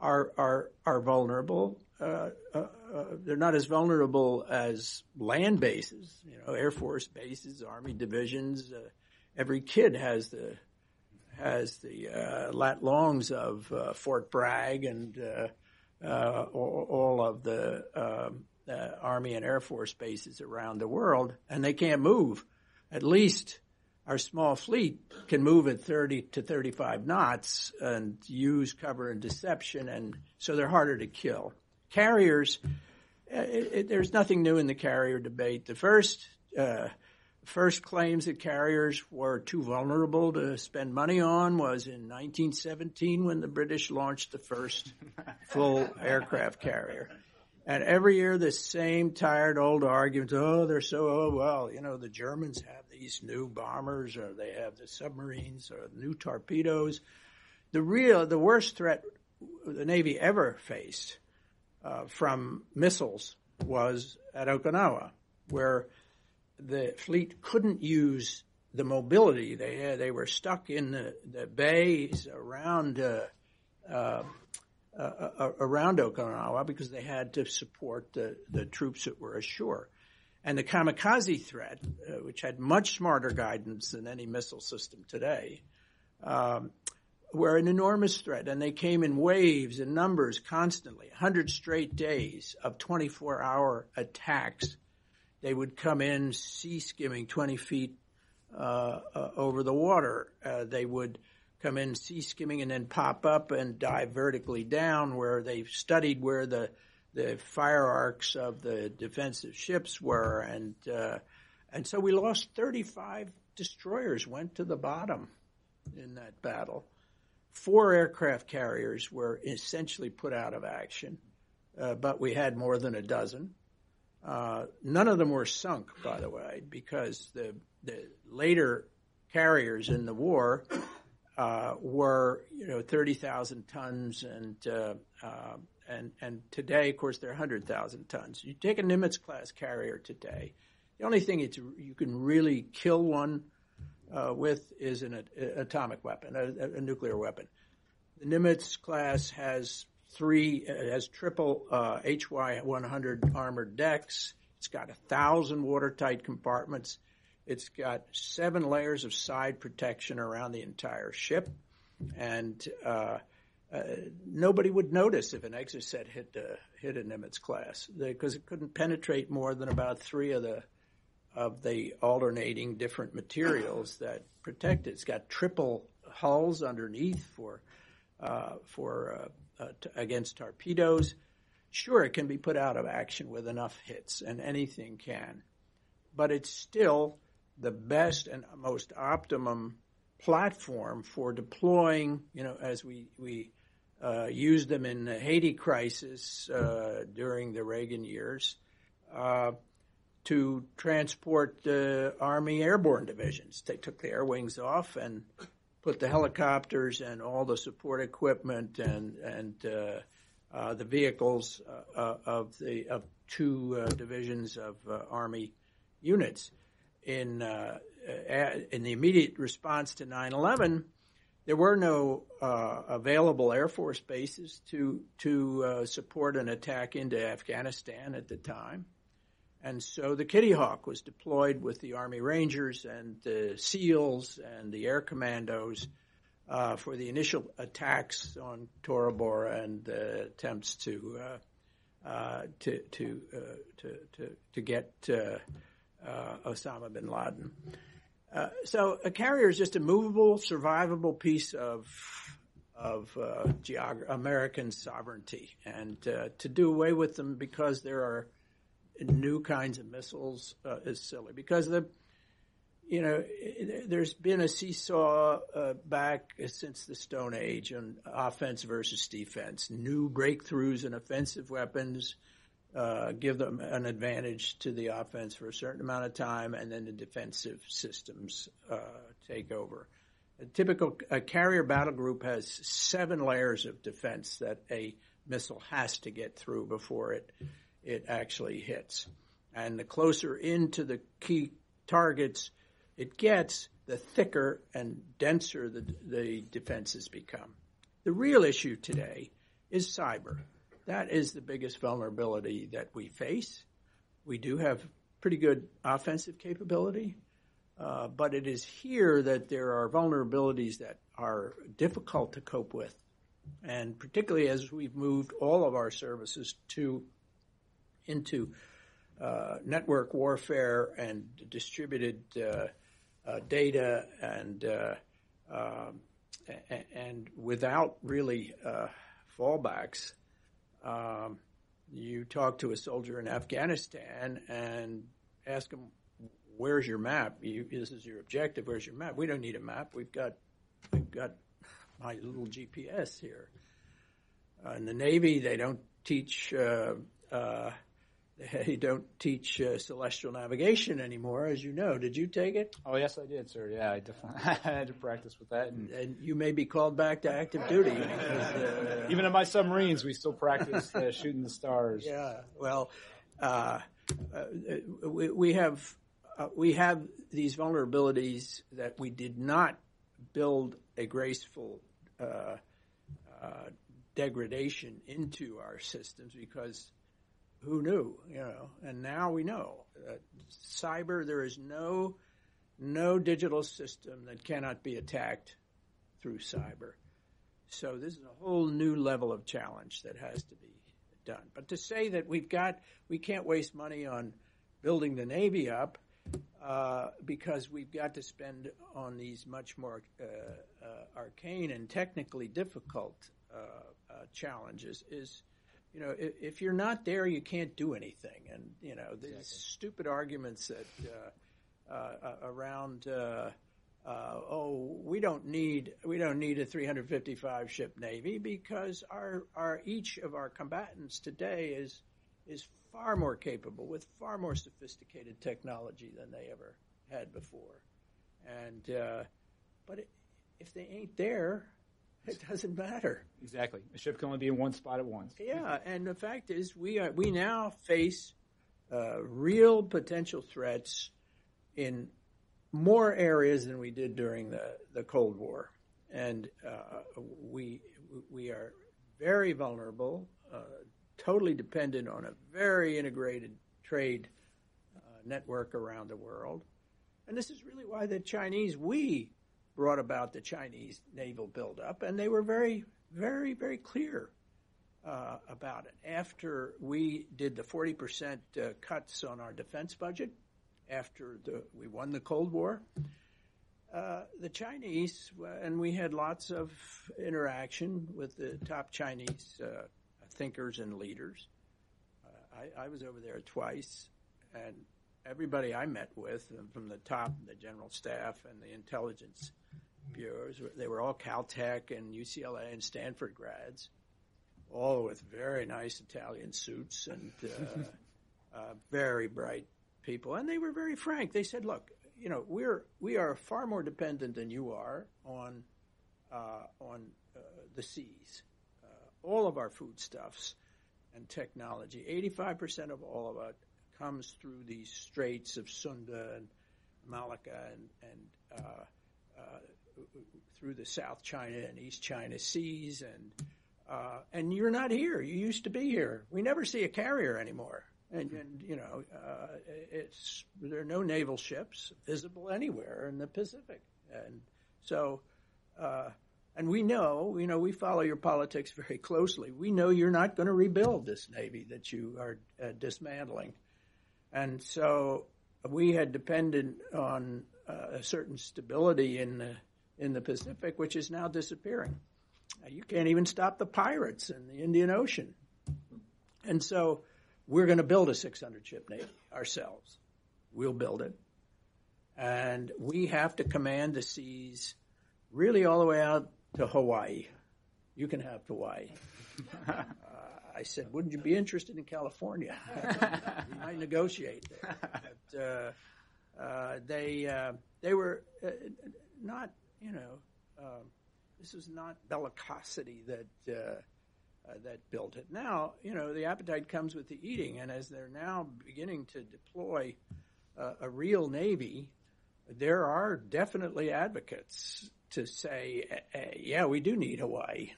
are, are, are vulnerable. Uh, uh, uh, they're not as vulnerable as land bases, you know, Air Force bases, Army divisions. Uh, every kid has the has the uh, lat longs of Fort Bragg and all, all, of the um, Army and Air Force bases around the world, and they can't move. At least our small fleet can move at 30 to 35 knots and use cover and deception, and so they're harder to kill carriers, uh, it, it, there's nothing new in the carrier debate. The first uh, first claims that carriers were too vulnerable to spend money on was in 1917 when the British launched the first full aircraft carrier. And every year, the same tired old arguments. Oh, they're so, oh, well, you know, the Germans have these new bombers or they have the submarines or new torpedoes. The real, the worst threat the Navy ever faced uh, from missiles was at Okinawa, where the fleet couldn't use the mobility they had. They were stuck in the, the bays around uh, uh, uh, around Okinawa because they had to support the, the troops that were ashore. And the kamikaze threat, uh, which had much smarter guidance than any missile system today, um, were an enormous threat. And they came in waves and numbers constantly, 100 straight days of 24 hour attacks. They would come in sea skimming 20 feet uh, uh, over the water. Uh, they would come in sea skimming and then pop up and dive vertically down where they studied where the the fire arcs of the defensive ships were and uh, and so we lost 35 destroyers went to the bottom in that battle. Four aircraft carriers were essentially put out of action uh, but we had more than a dozen. Uh, none of them were sunk by the way because the the later carriers in the war were you know 30,000 tons and uh, uh, and and today of course they're 100,000 tons. You take a Nimitz class carrier today, the only thing it's you can really kill one uh, with is an a, atomic weapon, a, a, nuclear weapon. The Nimitz class has three has triple uh, 100 armored decks. It's got a thousand watertight compartments. It's got seven layers of side protection around the entire ship, and uh, uh, nobody would notice if an Exocet hit a, hit a Nimitz class because it couldn't penetrate more than about three of the of the alternating different materials that protect it. It's got triple hulls underneath for uh, for uh, uh, t- against torpedoes. Sure, it can be put out of action with enough hits, and anything can, but it's still the best and most optimum platform for deploying, you know, as we, we uh, used them in the Haiti crisis uh, during the Reagan years, uh, to transport the Army airborne divisions. They took the air wings off and put the helicopters and all the support equipment and and uh, uh, the vehicles uh, of the of two divisions of Army units in uh, in the immediate response to 9/11, there were no uh, available Air Force bases to to uh, support an attack into Afghanistan at the time, and so the Kitty Hawk was deployed with the Army Rangers and the SEALs and the Air Commandos uh, for the initial attacks on Tora Bora and attempts to uh, uh, to to, to to to get Osama bin Laden. Uh, so a carrier is just a movable, survivable piece of of uh, American sovereignty, and uh, to do away with them because there are new kinds of missiles uh, is silly. Because the you know, there's been a seesaw uh, back since the Stone Age on offense versus defense. New breakthroughs in offensive weapons uh, give them an advantage to the offense for a certain amount of time, and then the defensive systems uh, take over. A typical a carrier battle group has seven layers of defense that a missile has to get through before it it actually hits. And the closer into the key targets it gets, the thicker and denser the, the defenses become. The real issue today is cyber. That is the biggest vulnerability that we face. We do have pretty good offensive capability, uh, but it is here that there are vulnerabilities that are difficult to cope with. And particularly as we've moved all of our services to into uh, network warfare and distributed uh, data and um, and without really fallbacks, um, you talk to a soldier in Afghanistan and ask him, "Where's your map? You, this is your objective. Where's your map? We don't need a map. We've got we've got my little GPS here." Uh, in the Navy, they don't teach uh, uh, they don't teach uh, celestial navigation anymore, as you know. Did you take it? Oh yes, I did, sir. Yeah, I definitely I had to practice with that. And, And you may be called back to active duty. because, uh, even in my submarines, we still practice uh, shooting the stars. Yeah, well, uh, uh, we, we have uh, we have these vulnerabilities that we did not build a graceful uh, uh, degradation into our systems because who knew, you know? And now we know that cyber there is no no digital system that cannot be attacked through cyber. So this is a whole new level of challenge that has to be done. But to say that we've got, we can't waste money on building the Navy up uh, because we've got to spend on these much more uh, uh, arcane and technically difficult uh, uh, challenges is, you know, if, if, you're not there, you can't do anything. And, you know, these exactly. stupid arguments that uh, around uh, oh, we don't need we don't need a 355 ship navy because our our each of our combatants today is is far more capable with far more sophisticated technology than they ever had before, and uh, but it, if they ain't there, it doesn't matter. Exactly, a ship can only be in one spot at once. Yeah, and the fact is, we are we now face uh, real potential threats in more areas than we did during the, the Cold War. And uh, we, we are very vulnerable, uh, totally dependent on a very integrated trade uh, network around the world. And this is really why the Chinese, we brought about the Chinese naval buildup, and they were very, very, very clear uh, about it. After we did the 40% uh, cuts on our defense budget, after the, we won the Cold War. Uh, the Chinese, and we had lots of interaction with the top Chinese uh, thinkers and leaders. Uh, I, I, was over there twice, and everybody I met with, uh, from the top, the general staff and the intelligence bureaus, they were all Caltech and UCLA and Stanford grads, all with very nice Italian suits and uh, uh, very bright people, and they were very frank. They said, "Look, you know, we're we are far more dependent than you are on uh, on uh, the seas. Uh, all of our foodstuffs and technology, eighty-five percent of all of it comes through these straits of Sunda and Malacca and and uh, uh, through the South China and East China seas and." Uh, and you're not here. You used to be here. We never see a carrier anymore. And, and you know, uh, it's there are no naval ships visible anywhere in the Pacific, and so, uh, and we know, you know, we follow your politics very closely. We know you're not going to rebuild this navy that you are uh, dismantling, and so we had depended on uh, a certain stability in the in the Pacific, which is now disappearing. You can't even stop the pirates in the Indian Ocean, and so we're going to build a 600 ship navy ourselves. We'll build it. And we have to command the seas really all the way out to Hawaii. You can have Hawaii. I said, wouldn't you be interested in California? we might negotiate there. But, uh, uh, they, uh, they were uh, not, you know, um, this was not bellicosity that uh, uh, that built it. Now, you know, the appetite comes with the eating, and as they're now beginning to deploy uh, a real navy, there are definitely advocates to say, yeah, we do need Hawaii,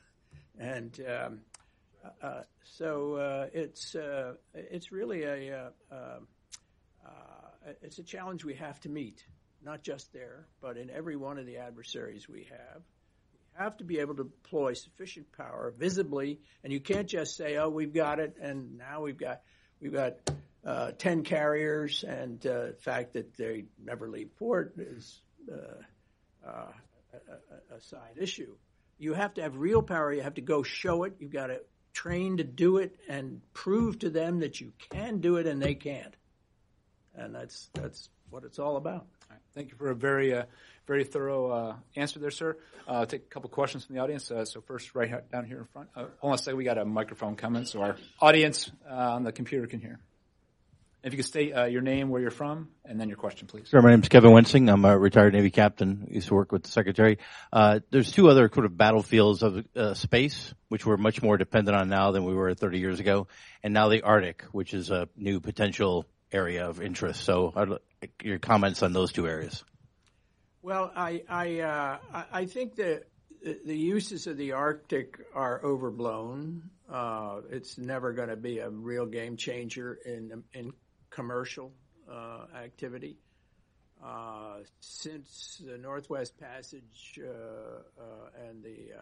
and um, so uh, it's uh, it's really a um, it's a challenge we have to meet, not just there, but in every one of the adversaries we have We have to be able to deploy sufficient power visibly, and you can't just say, "Oh, we've got it," and now we've got we've got uh, ten carriers, and uh, the fact that they never leave port is uh, uh, a, a, side issue. You have to have real power. You have to go show it. You've got to train to do it and prove to them that you can do it and they can't. And that's that's what it's all about. Thank you for a very, uh, very thorough uh, answer there, sir. Uh, take a couple questions from the audience. Uh, so first, right down here in front. Uh, hold on a second. We got a microphone coming, so our audience uh, on the computer can hear. If you could state uh, your name, where you're from, and then your question, please. Sure. My name is Kevin Wensing. I'm a retired Navy captain. Used to work with the Secretary. Uh, there's two other sort of battlefields of uh, space, which we're much more dependent on now than we were 30 years ago, and now the Arctic, which is a new potential area of interest. So, I'd your comments on those two areas. Well, I I uh, I think that the uses of the Arctic are overblown. Uh, it's never going to be a real game changer in in commercial uh, activity. Uh, since the Northwest Passage uh, and the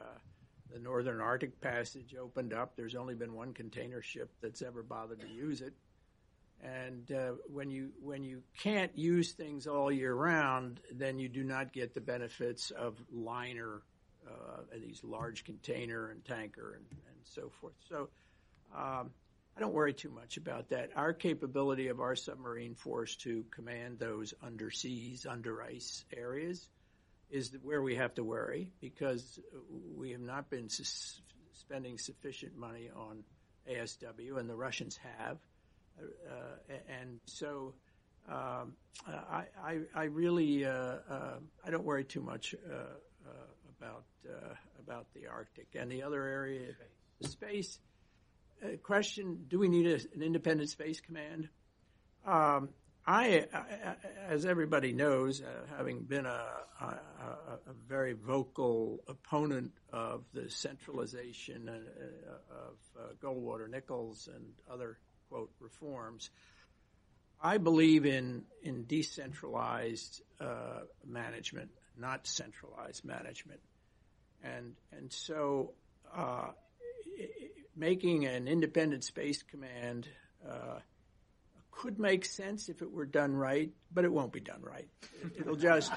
the Northern Arctic Passage opened up, there's only been one container ship that's ever bothered to use it. And when you when you can't use things all year round, then you do not get the benefits of liner, these large container and tanker and, and so forth. So um, I don't worry too much about that. Our capability of our submarine force to command those underseas, under ice areas is where we have to worry because we have not been sus- spending sufficient money on ASW, and the Russians have. Uh, and so um, I, I, I, really uh, uh, I don't worry too much about about the Arctic and the other area, the space. Question: Do we need an independent space command? Um, I, as everybody knows, uh, having been a, a, a, very vocal opponent of the centralization of uh, Goldwater Nichols and other quote reforms. I believe in in decentralized uh, management, not centralized management, and and so uh, making an independent space command uh, could make sense if it were done right, but it won't be done right. It'll just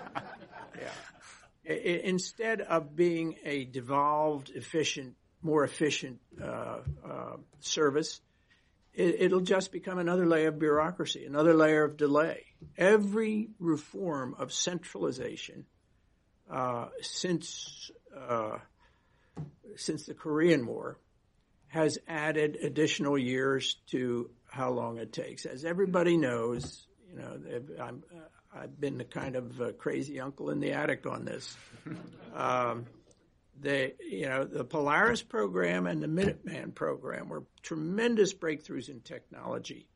yeah. instead of being a devolved, efficient, more efficient uh, uh, service, it, will just become another layer of bureaucracy, another layer of delay. Every reform of centralization uh, since uh, since the Korean War has added additional years to how long it takes. As everybody knows, you know, I'm, I've been the kind of crazy uncle in the attic on this. Um, the you know the Polaris program and the Minuteman program were tremendous breakthroughs in technology.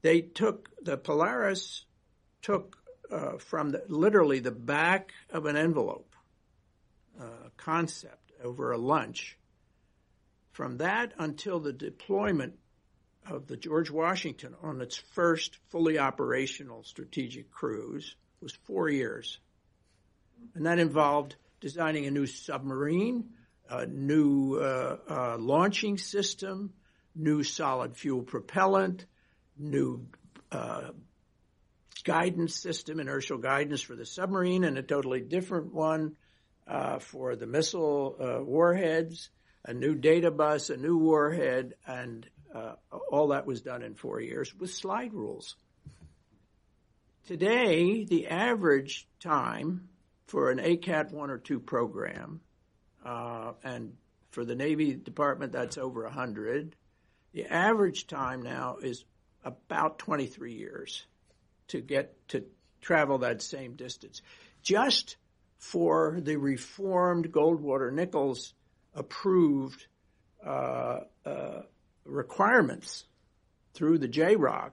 They took the Polaris took uh, from the, literally the back of an envelope uh, concept over a lunch. From that until the deployment of the George Washington on its first fully operational strategic cruise was four years, and that involved designing a new submarine, a new uh, uh, launching system, new solid fuel propellant, new uh, guidance system, inertial guidance for the submarine, and a totally different one uh, for the missile uh, warheads, a new data bus, a new warhead, and uh, all that was done in four years with slide rules. Today, the average time for an ACAT 1 or 2 program, uh, and for the Navy Department, that's over 100. The average time now is about 23 years to get to travel that same distance. Just for the reformed Goldwater Nichols approved uh, uh, requirements through the JROC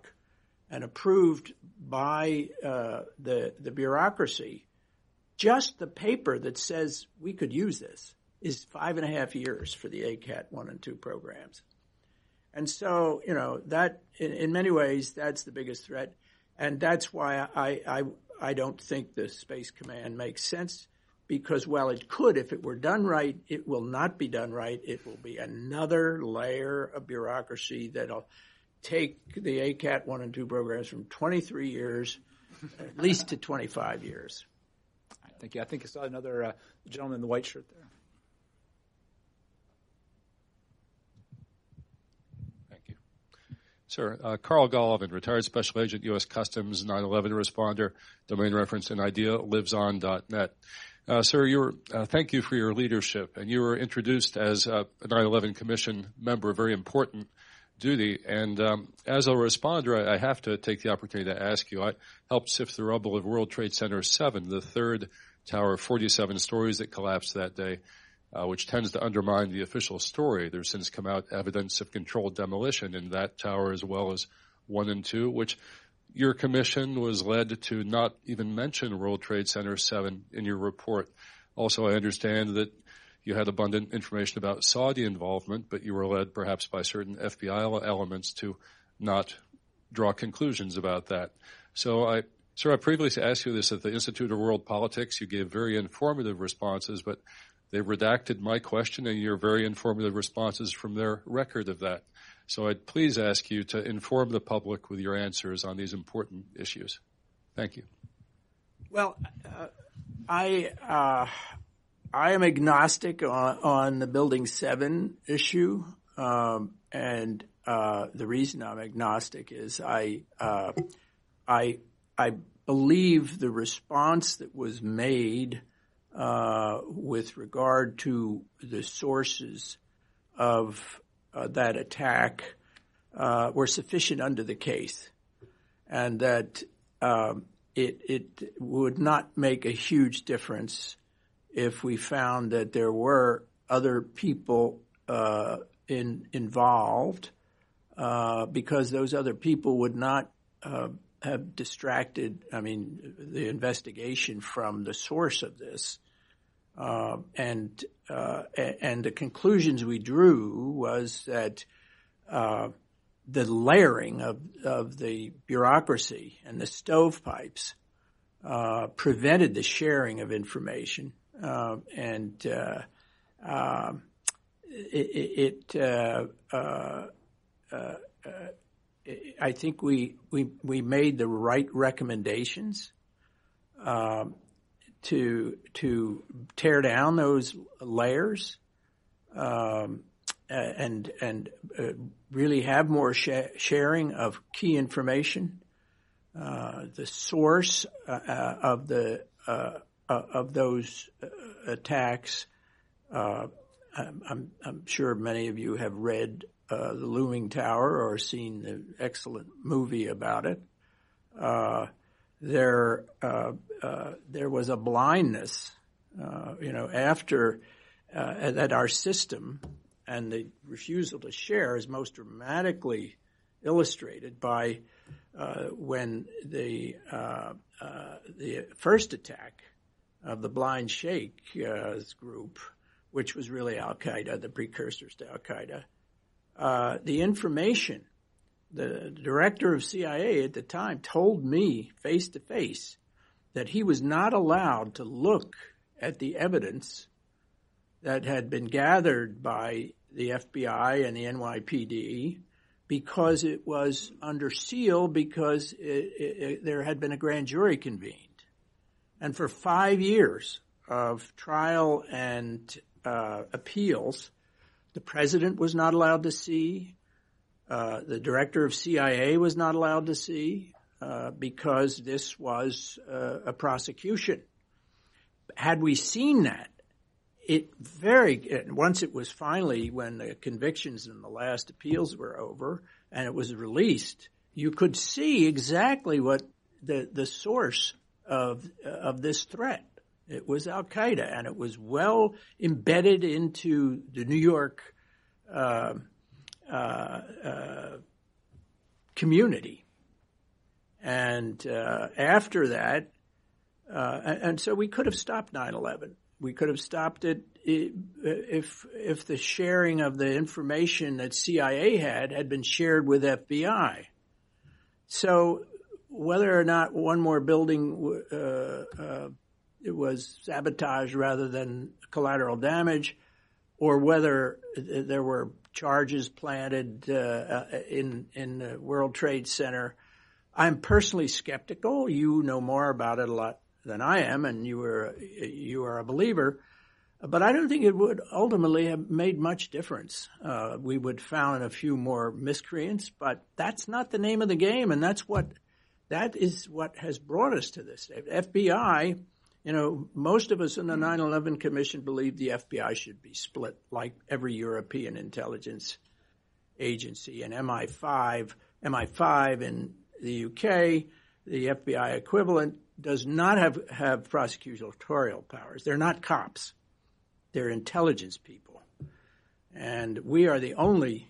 and approved by uh, the the bureaucracy just the paper that says we could use this is five and a half years for the ACAT 1 and 2 programs. And so, you know, that in, in many ways, that's the biggest threat. And that's why I, I, I don't think the Space Command makes sense because while it could, if it were done right, it will not be done right. It will be another layer of bureaucracy that'll take the ACAT 1 and 2 programs from 23 years at least to 25 years. Thank you. I think I saw another uh, gentleman in the white shirt there. Thank you. Sir, uh, Carl Golovin, retired special agent, U.S. Customs, 9/11 responder, domain reference and idea lives liveson.net. Uh, sir, you uh, thank you for your leadership, and you were introduced as a 9/11 Commission member, a very important duty. And um, as a responder, I, I, have to take the opportunity to ask you. I helped sift the rubble of World Trade Center 7, the third tower of 47 stories that collapsed that day uh, which tends to undermine the official story. There's since come out evidence of controlled demolition in that tower as well as one and two, which your commission was led to not even mention World Trade Center 7 in your report. Also, I understand that you had abundant information about Saudi involvement, but you were led perhaps by certain FBI elements to not draw conclusions about that. So I, sir, I previously asked you this at the Institute of World Politics. You gave very informative responses, but they redacted my question and your very informative responses from their record of that. So I'd please ask you to inform the public with your answers on these important issues. Thank you. Well, uh, I uh, I am agnostic on, on, the Building Seven issue, um, and uh, the reason I'm agnostic is I uh, I I believe the response that was made uh, with regard to the sources of that attack uh, were sufficient under the case, and that um, it it would not make a huge difference if we found that there were other people uh, in, involved, uh, because those other people would not uh, have distracted, I mean, the investigation from the source of this. Uh, and uh, and the conclusions we drew was that uh, the layering of of the bureaucracy and the stovepipes uh, prevented the sharing of information, uh, and uh, um, it. it I think we, we we made the right recommendations. Um, to to tear down those layers um, and and uh, really have more sh- sharing of key information. Uh, the source uh, uh of the uh, uh, of those attacks. I'm, I'm, sure many of you have read the Looming Tower or seen the excellent movie about it there uh, uh, there was a blindness, uh, you know, after uh, that our system and the refusal to share is most dramatically illustrated by uh, when the uh, the first attack of the Blind Sheikh group, which was really Al Qaeda, the precursors to Al Qaeda, the information the director of CIA at the time told me face to face that he was not allowed to look at the evidence that had been gathered by the FBI and the NYPD because it was under seal because it, it, there had been a grand jury convened. And for five years of trial and uh, appeals, the president was not allowed to see, uh, the director of CIA was not allowed to see uh, because this was uh, a prosecution. Had we seen that, it very once it was finally when the convictions and the last appeals were over and it was released, you could see exactly what the the source of of this threat. It was Al Qaeda, and it was well embedded into the New York. Uh, community. And uh, after that, and so we could have stopped 9/11. We could have stopped it if if the sharing of the information that CIA had had been shared with FBI. So whether or not one more building uh, uh, it was sabotage rather than collateral damage, or whether there were charges planted uh, uh, in in the World Trade Center. I'm personally skeptical. You know more about it a lot than I am, and you are you are a believer. But I don't think it would ultimately have made much difference. Uh, we would found a few more miscreants, but that's not the name of the game, and that's what that is what has brought us to this. FBI, you know, most of us in the 9/11 Commission believe the FBI should be split, like every European intelligence agency. And MI5, MI5 in the UK, the FBI equivalent, does not have have prosecutorial powers. They're not cops they're intelligence people. And we are the only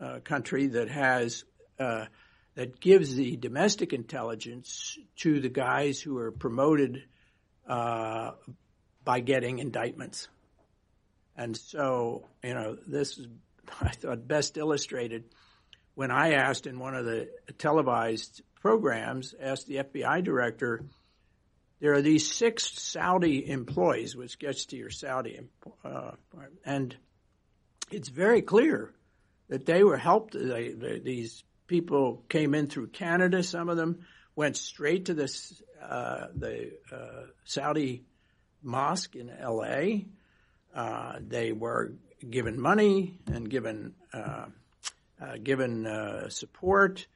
uh, country that has uh, that gives the domestic intelligence to the guys who are promoted uh, by getting indictments. And so, you know, this is, I thought, best illustrated when I asked in one of the televised programs, asked the FBI director, there are these six Saudi employees, which gets to your Saudi, uh, and it's very clear that they were helped. They, they, these people came in through Canada. Some of them went straight to this uh, the uh, Saudi mosque in L.A. Uh, they were given money and given uh, given support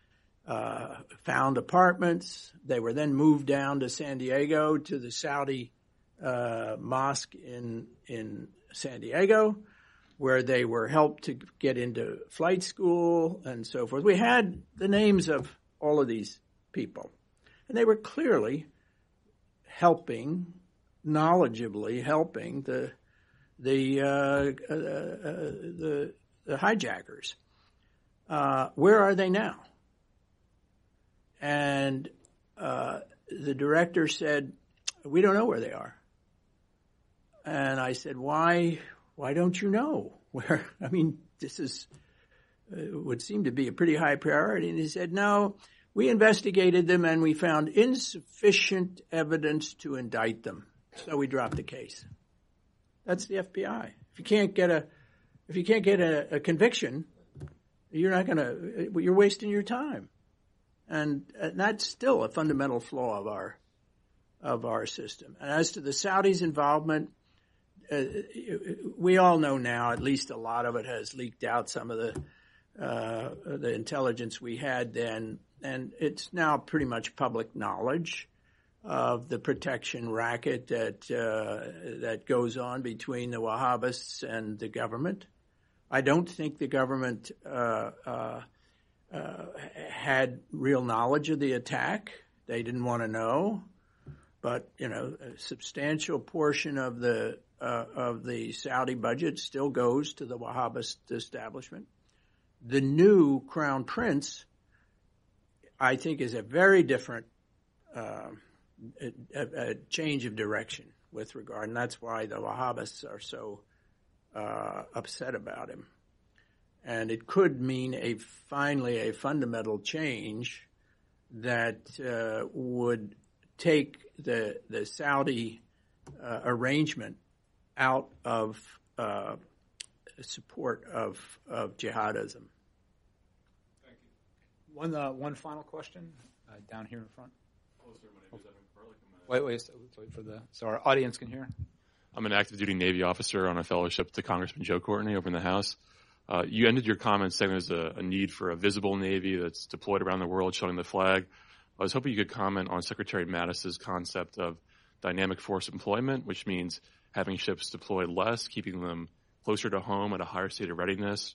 found apartments. They were then moved down to San Diego to the Saudi mosque in in San Diego, where they were helped to get into flight school and so forth. We had the names of all of these people, and they were clearly helping, knowledgeably helping the the uh, uh, uh the, the hijackers. where are they now? And uh, the director said, "We don't know where they are." And I said, "Why? Why don't you know where? I mean, this is uh, would seem to be a pretty high priority." And he said, "No." We investigated them and we found insufficient evidence to indict them. So we dropped the case. That's the FBI. If you can't get a, if you can't get a, a conviction, you're not going to, you're wasting your time. And, and that's still a fundamental flaw of our of our system. And as to the Saudis' involvement, uh, we all know now, at least a lot of it has leaked out. Some of the uh, the intelligence we had then, and it's now pretty much public knowledge of the protection racket that uh, that goes on between the Wahhabists and the government. I don't think the government uh, uh, had real knowledge of the attack. They didn't want to know, but you know, a substantial portion of the uh, of the Saudi budget still goes to the Wahhabist establishment. The new crown prince, I think, is a very different uh, a, a, change of direction with regard, and that's why the Wahhabists are so uh, upset about him and it could mean a finally a fundamental change that uh, would take the the Saudi uh, arrangement out of uh, support of of jihadism. Thank you. One uh, one final question uh, down here in front. Hello, sir. My name is Evan Wait, wait, wait for the so our audience can hear. I'm an active duty Navy officer on a fellowship to Congressman Joe Courtney over in the House. Uh, you ended your comments saying there's a, a, need for a visible Navy that's deployed around the world showing the flag. I was hoping you could comment on Secretary Mattis's concept of dynamic force employment, which means having ships deployed less, keeping them closer to home at a higher state of readiness.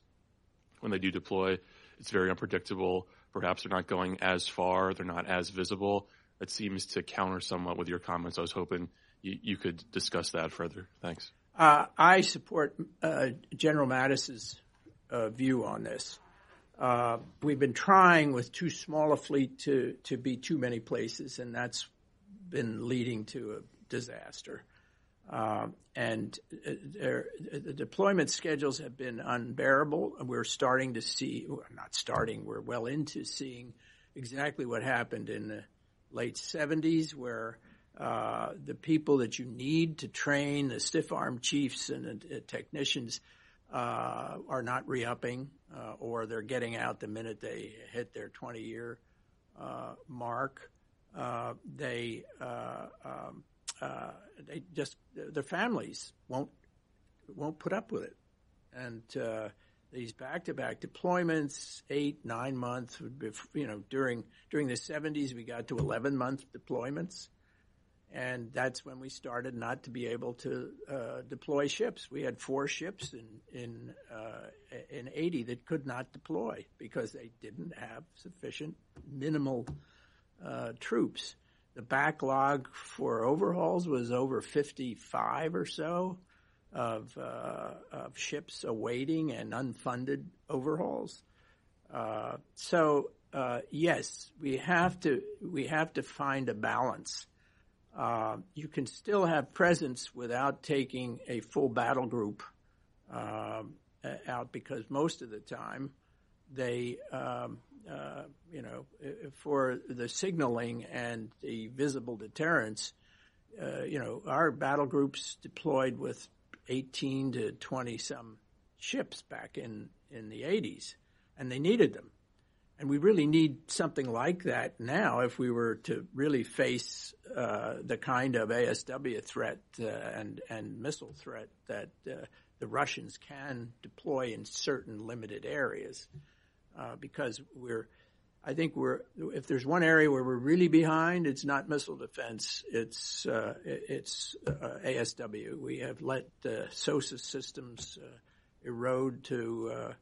When they do deploy, it's very unpredictable. Perhaps they're not going as far, they're not as visible. It seems to counter somewhat with your comments. I was hoping you, you could discuss that further. Thanks. Uh, I support uh, General Mattis's uh, view on this. Uh, we've been trying with too small a fleet to, to be too many places, and that's been leading to a disaster. Uh, and uh, the deployment schedules have been unbearable. We're starting to see, not starting, we're well into seeing exactly what happened in the late 70s, where uh, the people that you need to train, the stiff arm chiefs and technicians, uh, are not re-upping, uh, or they're getting out the minute they hit their 20-year uh, mark. They um, they just their families won't won't put up with it. And uh, these back-to-back deployments, eight, nine months, you know, during during the 70s, we got to 11-month deployments. And that's when we started not to be able to uh, deploy ships. We had four ships in in uh, in 80 that could not deploy because they didn't have sufficient minimal uh, troops. The backlog for overhauls was over 55 or so of, uh, of ships awaiting and unfunded overhauls. Uh, so uh, yes, we have to we have to find a balance. Uh, you can still have presence without taking a full battle group uh, out because most of the time they um, you know, for the signaling and the visible deterrence, uh, you know, our battle groups deployed with 18 to 20 some ships back in, in the 80s, and they needed them. And we really need something like that now if we were to really face uh, the kind of ASW threat uh, and, and missile threat that uh, the Russians can deploy in certain limited areas. Uh, because we're, I think we're, if there's one area where we're really behind, it's not missile defense, it's, uh, it's uh, ASW. We have let the SOSUS systems erode to,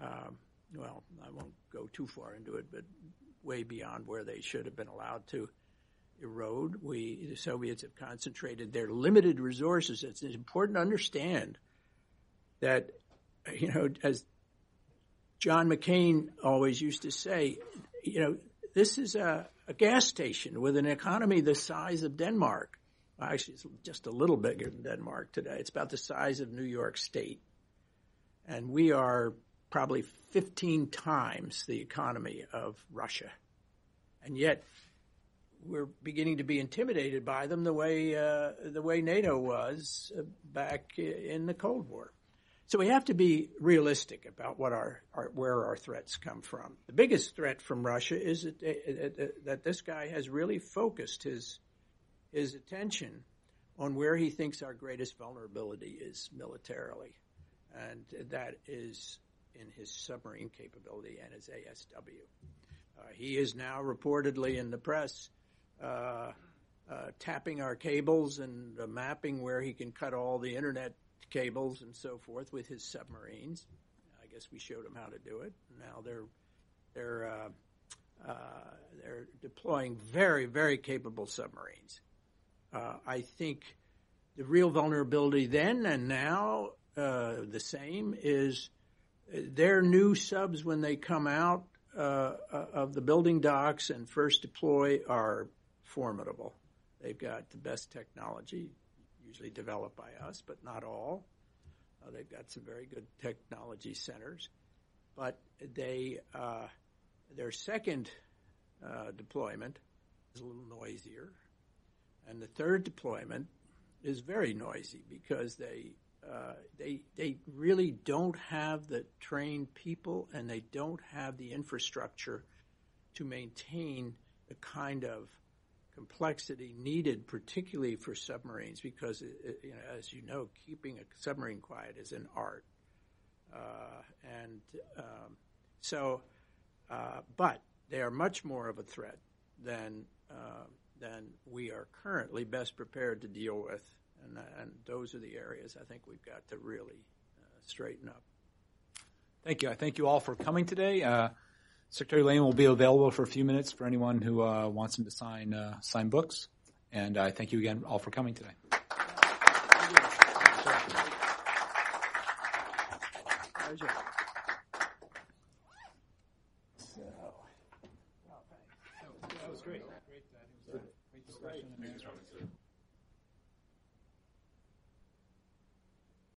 um, well, I won't go too far into it, but way beyond where they should have been allowed to erode. We, the Soviets have concentrated their limited resources. It's important to understand that, you know, as John McCain always used to say, you know, this is a, a gas station with an economy the size of Denmark. Actually, it's just a little bigger than Denmark today. It's about the size of New York State. And we are probably 15 times the economy of Russia. And yet, we're beginning to be intimidated by them the way uh, the way NATO was back in the Cold War. So we have to be realistic about what our, our, where our threats come from. The biggest threat from Russia is that, uh, that this guy has really focused his his attention on where he thinks our greatest vulnerability is militarily, and that is in his submarine capability and his ASW. Uh, he is now reportedly in the press. Uh, uh, tapping our cables and uh, mapping where he can cut all the internet cables and so forth with his submarines. I guess we showed him how to do it. Now they're they're uh, uh, they're deploying very very capable submarines. Uh, I think the real vulnerability then and now uh, the same is their new subs when they come out uh, uh, of the building docks and first deploy are formidable. They've got the best technology, usually developed by us, but not all. Uh, they've got some very good technology centers, but they uh, their second uh, deployment is a little noisier, and the third deployment is very noisy because they uh, they they really don't have the trained people and they don't have the infrastructure to maintain the kind of complexity needed, particularly for submarines, because it, you know, as you know, keeping a submarine quiet is an art, uh, and um, so, uh, but they are much more of a threat than uh, than we are currently best prepared to deal with, and, and those are the areas I think we've got to really uh, straighten up. Thank you. I thank you all for coming today. Uh, Secretary Lehman will be available for a few minutes for anyone who uh, wants him to sign uh, sign books. And I thank you again all for coming today.